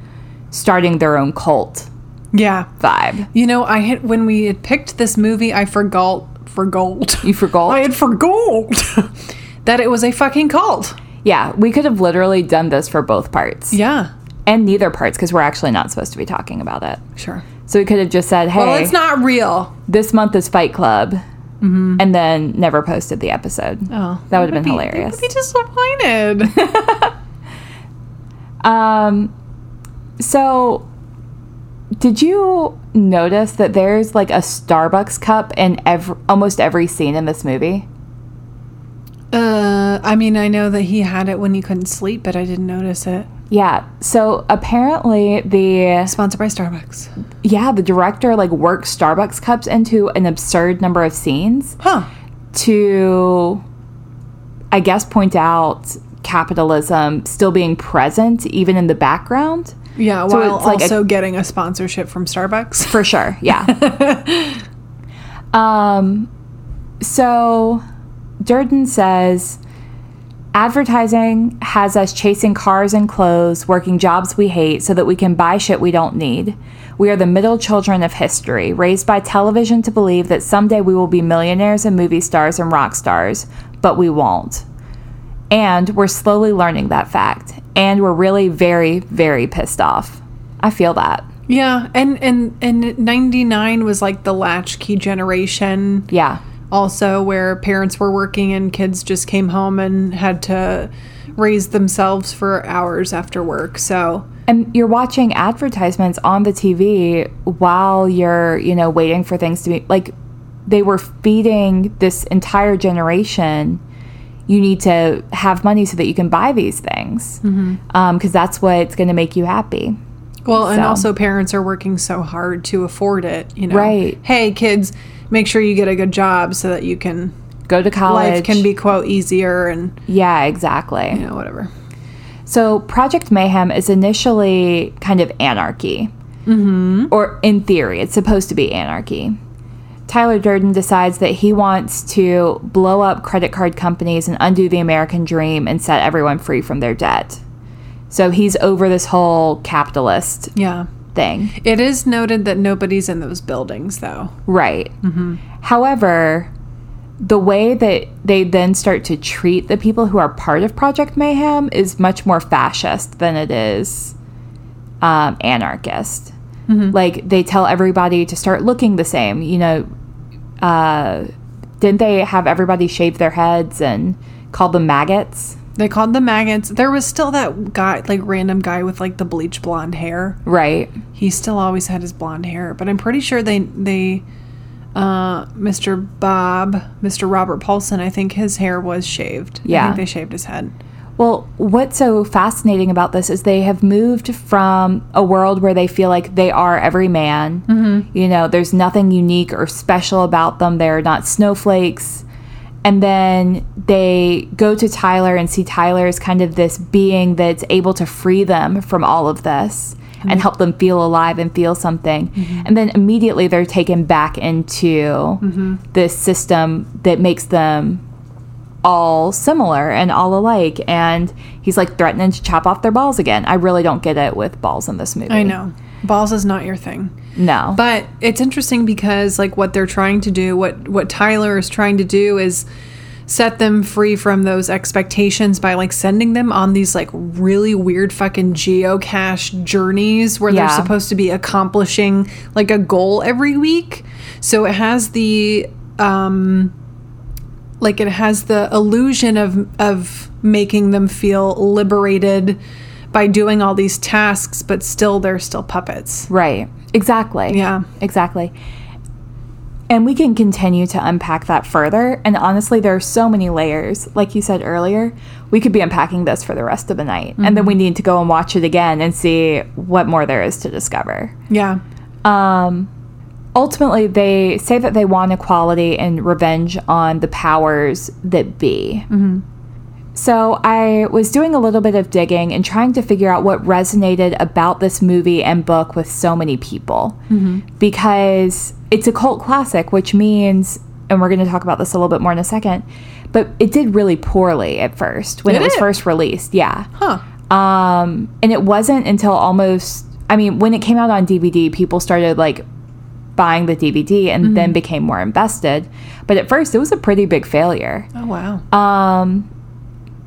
starting their own cult Yeah. vibe. You know, I had when we had picked this movie, I forgot forgot. You forgot? I had forgot that it was a fucking cult. Yeah, we could have literally done this for both parts Yeah. and neither parts because we're actually not supposed to be talking about it. Sure. So we could have just said, hey, Well, it's not real. this month is Fight Club, and then never posted the episode. Oh, That would have been be- hilarious. I'd be disappointed. Um, so Did you notice that there's like a Starbucks cup in every, almost every scene in this movie? Uh, I mean, I know that he had it when he couldn't sleep, but I didn't notice it. Yeah. So apparently the Sponsored by Starbucks. yeah, the director like worked Starbucks cups into an absurd number of scenes Huh. to I guess point out capitalism still being present even in the background. Yeah, So while it's like a- also getting a sponsorship from Starbucks. For sure, yeah. um, so Durden says advertising has us chasing cars and clothes, working jobs we hate so that we can buy shit we don't need. We are the middle children of history, raised by television to believe that someday we will be millionaires and movie stars and rock stars, but we won't. And we're slowly learning that fact. And we're really very, very pissed off. I feel that. Yeah, and and and 99 was like the latchkey generation Yeah. Also where parents were working and kids just came home and had to raise themselves for hours after work. So, And you're watching advertisements on the TV while you're, you know, waiting for things to be like they were feeding this entire generation. You need to have money so that you can buy these things because Mm-hmm. that's what's going to make you happy. well, and also parents are working so hard to afford it, you know. Right. Hey, kids, make sure you get a good job so that you can Go to college. life can be quote easier and yeah, exactly. you know whatever. So Project Mayhem is initially kind of anarchy. Mm-hmm. Or in theory, it's supposed to be anarchy. Tyler Durden decides that he wants to blow up credit card companies and undo the American dream and set everyone free from their debt. So he's over this whole capitalist Yeah. Thing. It is noted that nobody's in those buildings though. Right. However, the way that they then start to treat the people who are part of Project Mayhem is much more fascist than it is um, anarchist. Like they tell everybody to start looking the same. You know, uh, didn't they have everybody shave their heads and call them maggots? They called the maggots. There was still that guy, like random guy with like the bleach blonde hair. Right. He still always had his blonde hair, but I'm pretty sure they they uh Mr. Bob, Mr. Robert Paulson, I think his hair was shaved. Yeah. I think they shaved his head. Well, what's so fascinating about this is they have moved from a world where they feel like they are every man. Mm-hmm. You know, there's nothing unique or special about them. They're not snowflakes. And then they go to Tyler and see Tyler as kind of this being that's able to free them from all of this and mm-hmm. help them feel alive and feel something. Mm-hmm. And then immediately they're taken back into mm-hmm. this system that makes them all similar and all alike. And he's like threatening to chop off their balls again. I really don't get it with balls in this movie. I know. Balls is not your thing. no But it's interesting because like what they're trying to do, what what Tyler is trying to do is set them free from those expectations by like sending them on these like really weird fucking geocache journeys where Yeah. they're supposed to be accomplishing like a goal every week. So it has the um like it has the illusion of of making them feel liberated by doing all these tasks but still they're still puppets. right. Exactly. Yeah. exactly. And we can continue to unpack that further. And honestly there are so many layers. Like you said earlier we could be unpacking this for the rest of the night. And then we need to go and watch it again and see what more there is to discover. Yeah. um, ultimately they say that they want equality and revenge on the powers that be so i was doing a little bit of digging and trying to figure out what resonated about this movie and book with so many people because it's a cult classic which means and we're going to talk about this a little bit more in a second but it did really poorly at first when Did it was it? first released yeah Huh. um, and it wasn't until almost, I mean, when it came out on DVD, people started like buying the DVD and then became more invested. But at first, it was a pretty big failure. Oh wow. Um,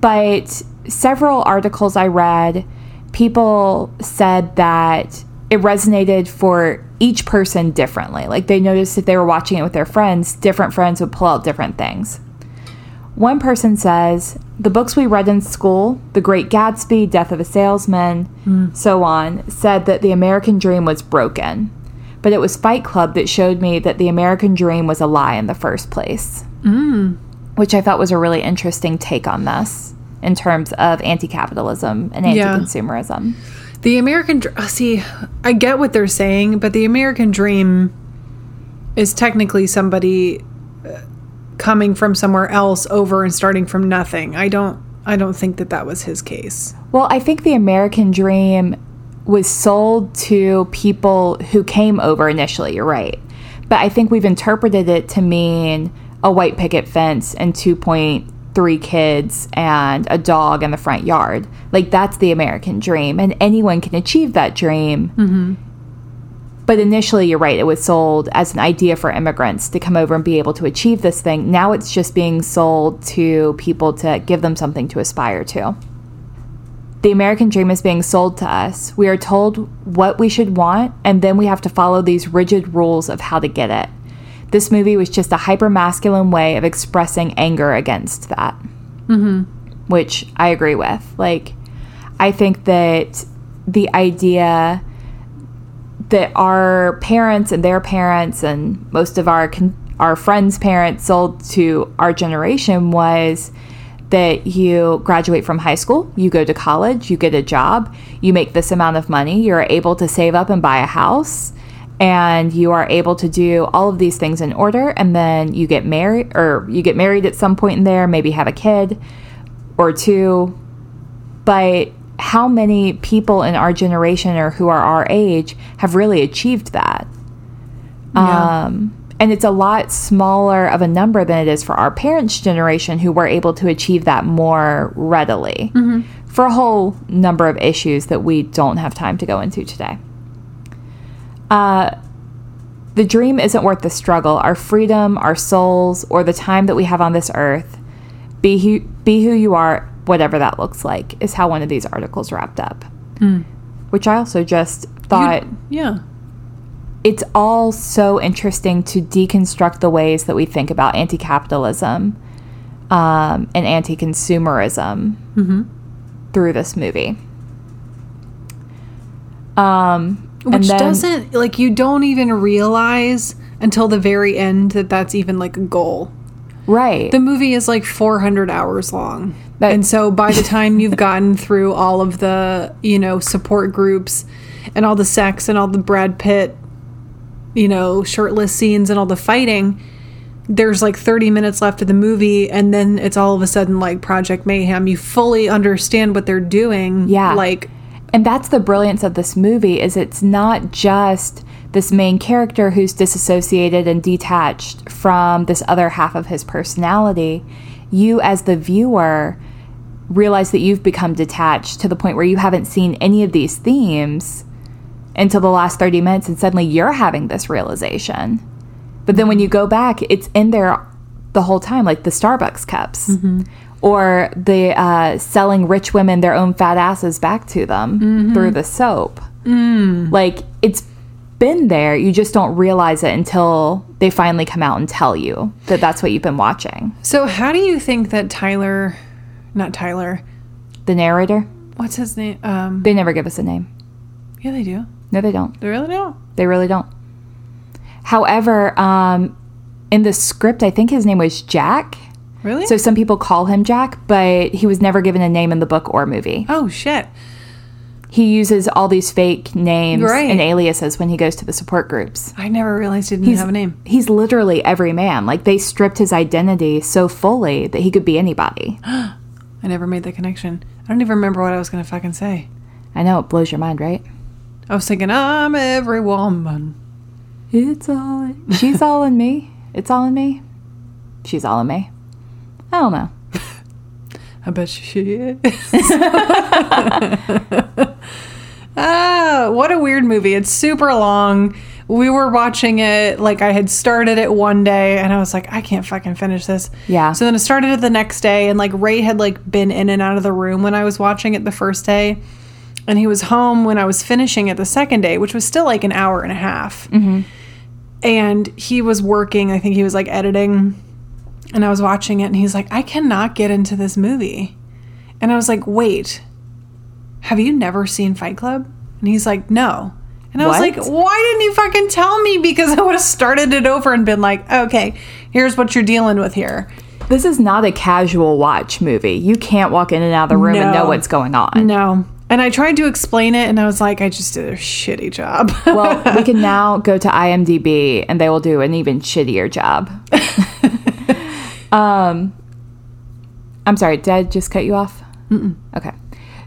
but several articles I read, people said that it resonated for each person differently. Like they noticed if they were watching it with their friends, different friends would pull out different things. One person says, The books we read in school, The Great Gatsby, Death of a Salesman, so on, said that the American dream was broken. But it was Fight Club that showed me that the American dream was a lie in the first place. Mm. Which I thought was a really interesting take on this in terms of anti capitalism and anti Yeah. consumerism. The American uh, see, I get what they're saying, but the American dream is technically somebody uh, coming from somewhere else over and starting from nothing. I don't I don't think that that was his case. Well, I think the American dream was sold to people who came over initially, you're right. But I think we've interpreted it to mean a white picket fence and 2.3 kids and a dog in the front yard. Like that's the American dream, and anyone can achieve that dream. Mm-hmm. But initially, you're right, it was sold as an idea for immigrants to come over and be able to achieve this thing. Now it's just being sold to people to give them something to aspire to. The American dream is being sold to us. We are told what we should want, and then we have to follow these rigid rules of how to get it. This movie was just a hyper masculine way of expressing anger against that, mm-hmm. which I agree with. Like, I think that the idea that our parents and their parents and most of our con- our friends' parents sold to our generation was that you graduate from high school, you go to college, you get a job, you make this amount of money, you're able to save up and buy a house, and you are able to do all of these things in order, and then you get married or you get married at some point in there, maybe have a kid or two. But how many people in our generation or who are our age have really achieved that? Yeah. Um, and it's a lot smaller of a number than it is for our parents' generation who were able to achieve that more readily for a whole number of issues that we don't have time to go into today. Uh, the dream isn't worth the struggle. Our freedom, our souls, or the time that we have on this earth. Be who, be who you are, whatever that looks like, is how one of these articles wrapped up. Which I also just thought You- yeah. it's all so interesting to deconstruct the ways that we think about anti capitalism um, and anti consumerism through this movie. Um, Which then- doesn't like you don't even realize until the very end that that's even like a goal. right. The movie is like 400 hours long. That- and so by the time you've gotten through all of the, you know, support groups and all the sex and all the Brad Pitt, you know, shirtless scenes and all the fighting, there's like 30 minutes left of the movie and then it's all of a sudden like Project Mayhem. You fully understand what they're doing. Yeah. Like And that's the brilliance of this movie is it's not just this main character who's disassociated and detached from this other half of his personality. You as the viewer realize that you've become detached to the point where you haven't seen any of these themes until the last 30 minutes and suddenly you're having this realization. But then when you go back, it's in there the whole time, like the Starbucks cups mm-hmm. Or the uh, selling rich women their own fat asses back to them through the soap. Like it's been there. You just don't realize it until they finally come out and tell you that that's what you've been watching. so how do you think that Tyler not Tyler. The narrator, What's his name? Um they never give us a name. yeah they do. No, they don't. They really don't. They really don't. However, um, in the script, I think his name was Jack. Really? So some people call him Jack, but he was never given a name in the book or movie. oh shit. He uses all these fake names Right. and aliases when he goes to the support groups. I never realized he didn't have a name. He's literally every man. Like they stripped his identity so fully that he could be anybody. I never made the connection. I don't even remember what I was gonna fucking say. I know it blows your mind, right? I was thinking, I'm every woman. It's all. She's all in me. It's all in me. She's all in me. I don't know. I bet she is. ah, what a weird movie. It's super long. We were watching it, like I had started it one day and I was like, I can't fucking finish this. Yeah. So then I started it the next day and like Ray had like been in and out of the room when I was watching it the first day. And he was home when I was finishing it the second day, which was still like an hour and a half. And he was working, I think he was like editing and I was watching it, and he's like, I cannot get into this movie. And I was like, wait, have you never seen Fight Club? And he's like, no. And I was like, why didn't you fucking tell me? Because I would have started it over and been like, okay, here's what you're dealing with here. This is not a casual watch movie. You can't walk in and out of the room and know what's going on. No. And I tried to explain it, and I was like, I just did a shitty job. Well, we can now go to IMDb and they will do an even shittier job. um, I'm sorry, did I just cut you off? Mm-mm. Okay.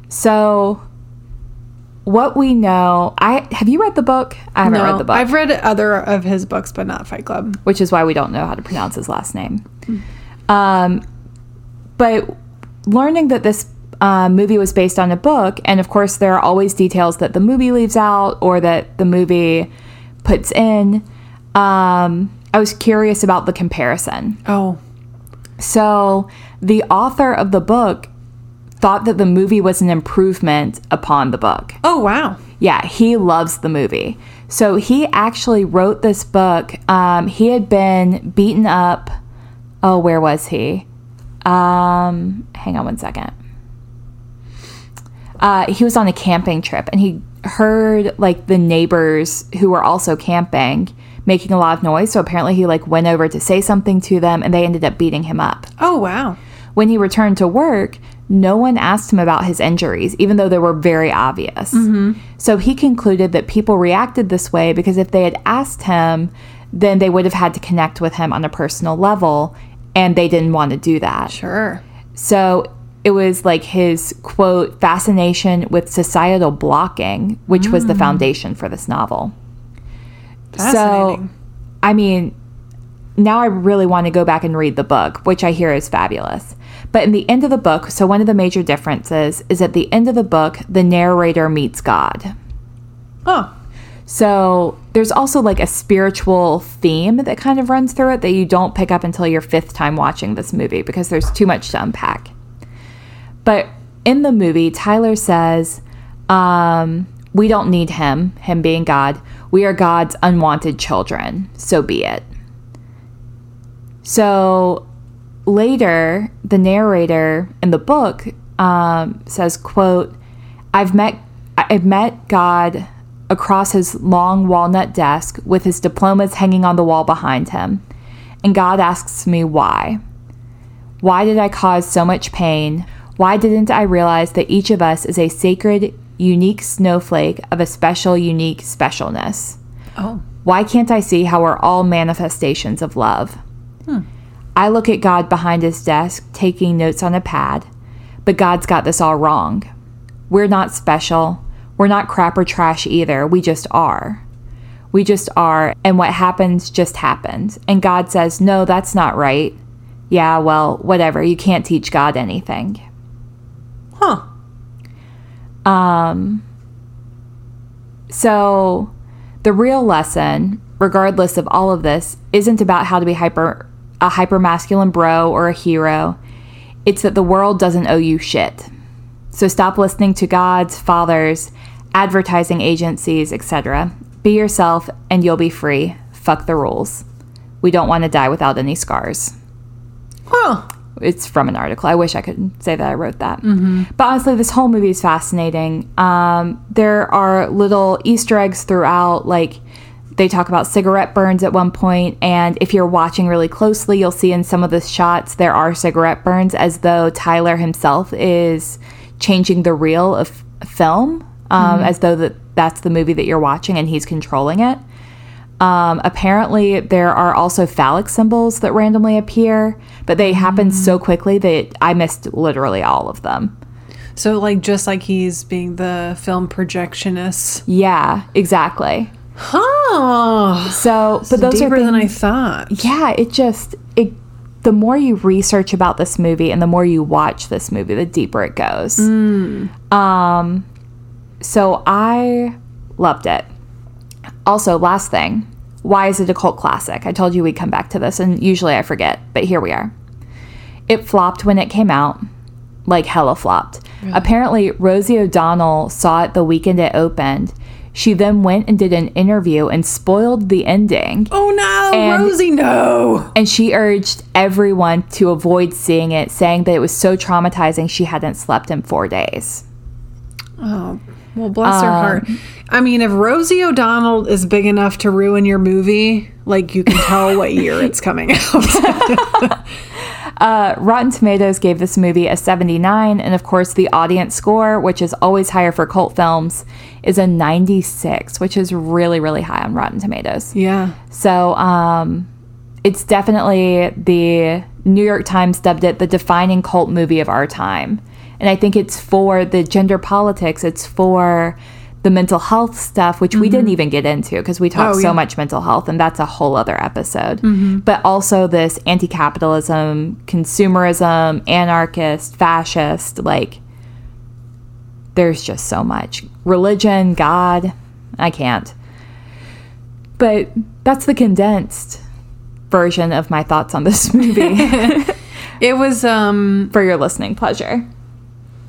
So, what we know, I have you read the book? I haven't read the book, I've read other of his books, but not Fight Club. which is why we don't know how to pronounce his last name. Um, but learning that this uh, movie was based on a book, and of course, there are always details that the movie leaves out or that the movie puts in. Um, I was curious about the comparison. Oh, So, the author of the book thought that the movie was an improvement upon the book. oh wow. Yeah, he loves the movie. So he actually wrote this book. Um, he had been beaten up. Oh, where was he? Um, hang on one second. Uh, he was on a camping trip and he heard like the neighbors who were also camping making a lot of noise. So apparently he like went over to say something to them and they ended up beating him up. Oh wow. When he returned to work, no one asked him about his injuries, even though they were very obvious. Mm-hmm. So he concluded that people reacted this way because if they had asked him, then they would have had to connect with him on a personal level, and they didn't want to do that. Sure. So it was like his quote, fascination with societal blocking, which was the mm. foundation for this novel. Fascinating. So, I mean, now I really want to go back and read the book, which I hear is fabulous. But in the end of the book, so one of the major differences is at the end of the book, the narrator meets God. Oh, So there's also like a spiritual theme that kind of runs through it that you don't pick up until your fifth time watching this movie because there's too much to unpack. But in the movie, Tyler says, um, We don't need him, him being God. We are God's unwanted children. So be it. So later, the narrator in the book um, says, quote, I've met I've met God across his long walnut desk with his diplomas hanging on the wall behind him. And God asks me why. Why did I cause so much pain? Why didn't I realize that each of us is a sacred, unique snowflake of a special, unique specialness? oh, Why can't I see how we're all manifestations of love? Hmm. I look at God behind his desk, taking notes on a pad, but God's got this all wrong. We're not special. We're not crap or trash either. We just are. We just are, and what happens just happens. And God says, No, that's not right. Yeah, well, whatever. You can't teach God anything. huh. Um, so, the real lesson, regardless of all of this, isn't about how to be hyper a hyper masculine bro or a hero. It's that the world doesn't owe you shit. So stop listening to gods, fathers, advertising agencies, etc. Be yourself and you'll be free. Fuck the rules. We don't want to die without any scars. Huh. It's from an article. I wish I could say that I wrote that. But honestly, this whole movie is fascinating. Um, there are little Easter eggs throughout, like they talk about cigarette burns at one point, and if you're watching really closely, you'll see in some of the shots there are cigarette burns, as though Tyler himself is changing the reel of film, um, as though that that's the movie that you're watching and he's controlling it. Um, apparently, there are also phallic symbols that randomly appear, but they happen so quickly that I missed literally all of them. So, like, just like he's being the film projectionist. Yeah, exactly. Huh. So, but those Deeper are things, than I thought. yeah, it just it. The more you research about this movie and the more you watch this movie, the deeper it goes. Um, so I loved it. Also, last thing, why is it a cult classic? I told you we'd come back to this, and usually I forget, but here we are. It flopped when it came out, like hella flopped. Apparently, Rosie O'Donnell saw it the weekend it opened. She then went and did an interview and spoiled the ending. Oh no, And- Rosie, no. And she urged everyone to avoid seeing it, saying that it was so traumatizing she hadn't slept in four days. Oh, well, bless her Um, heart. I mean, if Rosie O'Donnell is big enough to ruin your movie, like you can tell what year it's coming out. Uh, Rotten Tomatoes gave this movie a 79, and of course, the audience score, which is always higher for cult films, is a 96, which is really, really high on Rotten Tomatoes. yeah. So, um, it's definitely the New York Times dubbed it the defining cult movie of our time. And I think it's for the gender politics, it's for the mental health stuff, which we didn't even get into because we talked Mm-hmm. Oh, so yeah. much mental health, and that's a whole other episode. Mm-hmm. But also this anti capitalism, consumerism, anarchist, fascist like, there's just so much. Religion, God, I can't. But that's the condensed version of my thoughts on this movie It was, um, for your listening pleasure.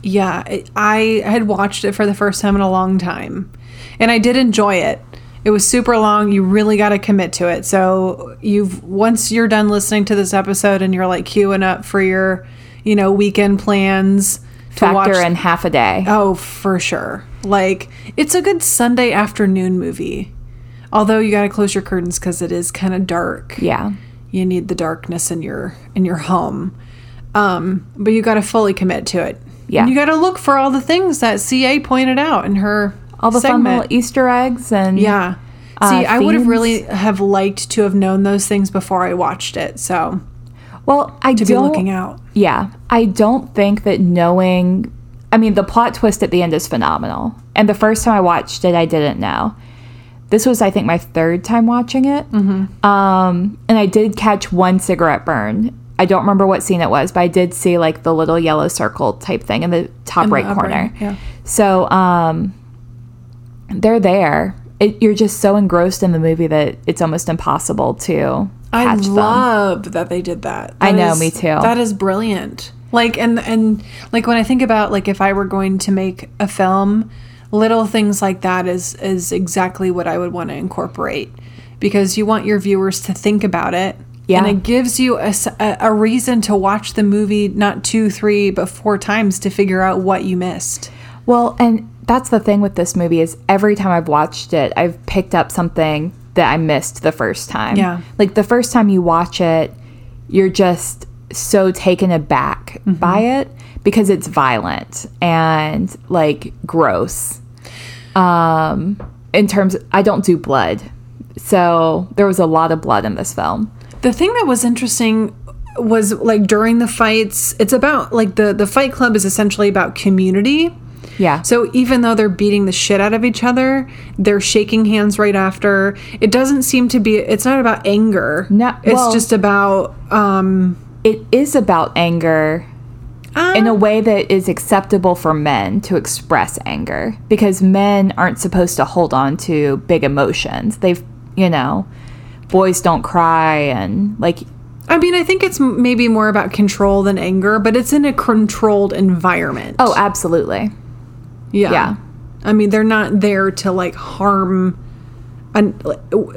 Yeah, it, I had watched it for the first time in a long time, and I did enjoy it. It was super long. You really got to commit to it. So you've once you're done listening to this episode and you're like queuing up for your, you know, weekend plans to Factor watch in half a day. Oh, for sure. Like it's a good Sunday afternoon movie. Although you got to close your curtains cuz it is kind of dark. Yeah. You need the darkness in your in your home. Um, but you got to fully commit to it. Yeah. And you got to look for all the things that CA pointed out in her All the fun little Easter eggs and Yeah. uh, See, I would have really have liked to have known those things before I watched it. So, well, I to don't looking out. Yeah, I don't think that knowing. I mean, the plot twist at the end is phenomenal. And the first time I watched it, I didn't know. This was, I think, my third time watching it. Mm-hmm. Um, and I did catch one cigarette burn. I don't remember what scene it was, but I did see like the little yellow circle type thing in the top In right upper, corner. yeah. So um, they're there. It, you're just so engrossed in the movie that it's almost impossible to I catch them. that they did that. I know, is- me too. That is brilliant. Like and and like when I think about like if I were going to make a film, little things like that is is exactly what I would want to incorporate because you want your viewers to think about it. Yeah. And it gives you a, a reason to watch the movie not two, three, but four times to figure out what you missed. Well, and that's the thing with this movie is every time I've watched it, I've picked up something that I missed the first time. Yeah. Like the first time you watch it, you're just so taken aback by it because it's violent and like gross. Um in terms I don't do blood. So there was a lot of blood in this film. The thing that was interesting was like during the fights, it's about like the the fight club is essentially about community. Yeah. So even though they're beating the shit out of each other, they're shaking hands right after. It doesn't seem to be it's not about anger. No, it's well- just about um it is about anger uh, in a way that is acceptable for men to express anger because men aren't supposed to hold on to big emotions. They've, you know, boys don't cry and like I mean, I think it's maybe more about control than anger, but it's in a controlled environment. oh, absolutely. yeah. yeah. I mean, they're not there to like harm and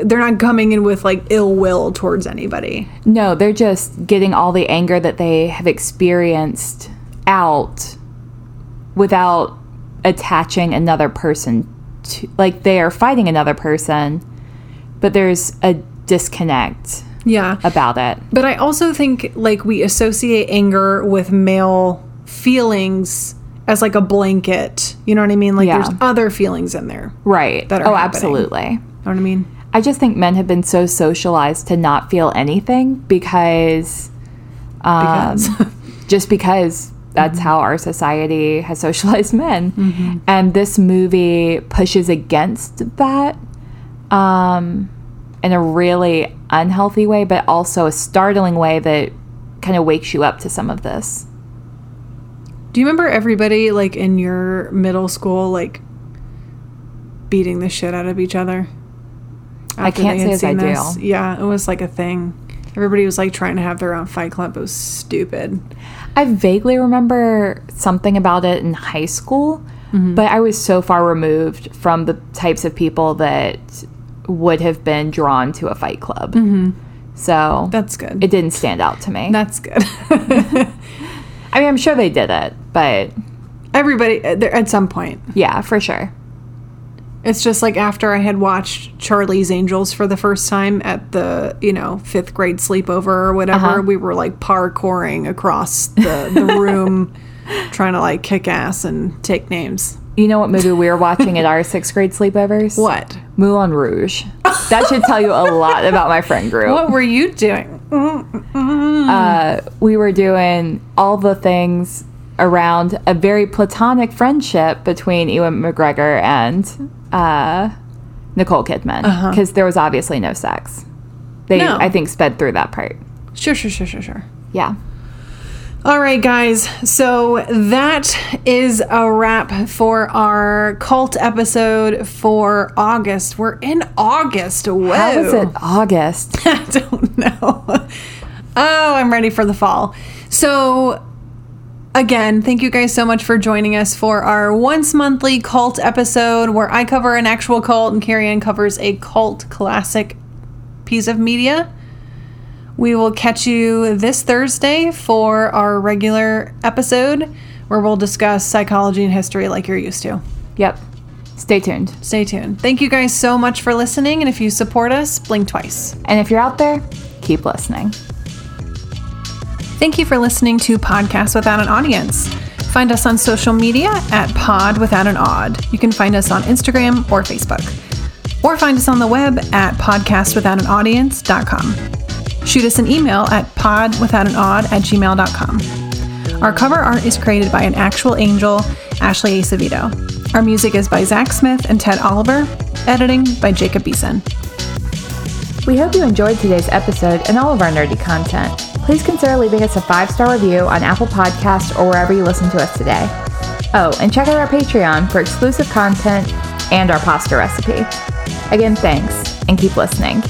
they're not coming in with like ill will towards anybody. No, they're just getting all the anger that they have experienced out without attaching another person to like they are fighting another person, but there's a disconnect Yeah. about it. But I also think like we associate anger with male feelings as like a blanket. You know what I mean? Like Yeah. there's other feelings in there. Right. That are oh, happening. absolutely. You know what I mean? I just think men have been so socialized to not feel anything because, um, Because just because that's how our society has socialized men. And this movie pushes against that um, in a really unhealthy way, but also a startling way that kind of wakes you up to some of this. do you remember everybody like in your middle school like beating the shit out of each other? I can't say as I seen do. this? Yeah, it was like a thing. Everybody was like trying to have their own fight club. It was stupid. I vaguely remember something about it in high school, Mm-hmm. but I was so far removed from the types of people that would have been drawn to a fight club. So Mm-hmm. That's good. it didn't stand out to me. That's good. I mean, I'm sure they did it, but Everybody uh, at some point. yeah, for sure. It's just like after I had watched Charlie's Angels for the first time at the, you know, fifth grade sleepover or whatever, Uh-huh. we were like parkouring across the, the room, trying to like kick ass and take names. You know what movie we were watching at our sixth grade sleepovers? What? Moulin Rouge. That should tell you a lot about my friend group. What were you doing? we were doing all the things around a very platonic friendship between Ewan McGregor and uh, Nicole Kidman because there was obviously no sex. They, No. I think, sped through that part. Sure, sure, sure, sure, sure. Yeah. All right, guys. So that is a wrap for our cult episode for August. We're in August. Whoa. How was it August? I don't know. Oh, I'm ready for the fall. So, again, thank you guys so much for joining us for our once monthly cult episode where I cover an actual cult and Carrie Ann covers a cult classic piece of media. We will catch you this Thursday for our regular episode where we'll discuss psychology and history like you're used to. Yep. Stay tuned. Stay tuned. Thank you guys so much for listening. And if you support us, blink twice. And if you're out there, keep listening. Thank you for listening to Podcast Without an Audience. Find us on social media at Pod Without an Odd. You can find us on Instagram or Facebook. Or find us on the web at podcastwithoutanaudience.com. Shoot us an email at podwithoutanod at gmail.com. Our cover art is created by an actual angel, Ashley Acevedo. Our music is by Zach Smith and Ted Oliver. Editing by Jacob Beeson. We hope you enjoyed today's episode and all of our nerdy content. Please consider leaving us a five star review on Apple Podcasts or wherever you listen to us today. Oh, and check out our Patreon for exclusive content and our pasta recipe. Again, thanks, and keep listening.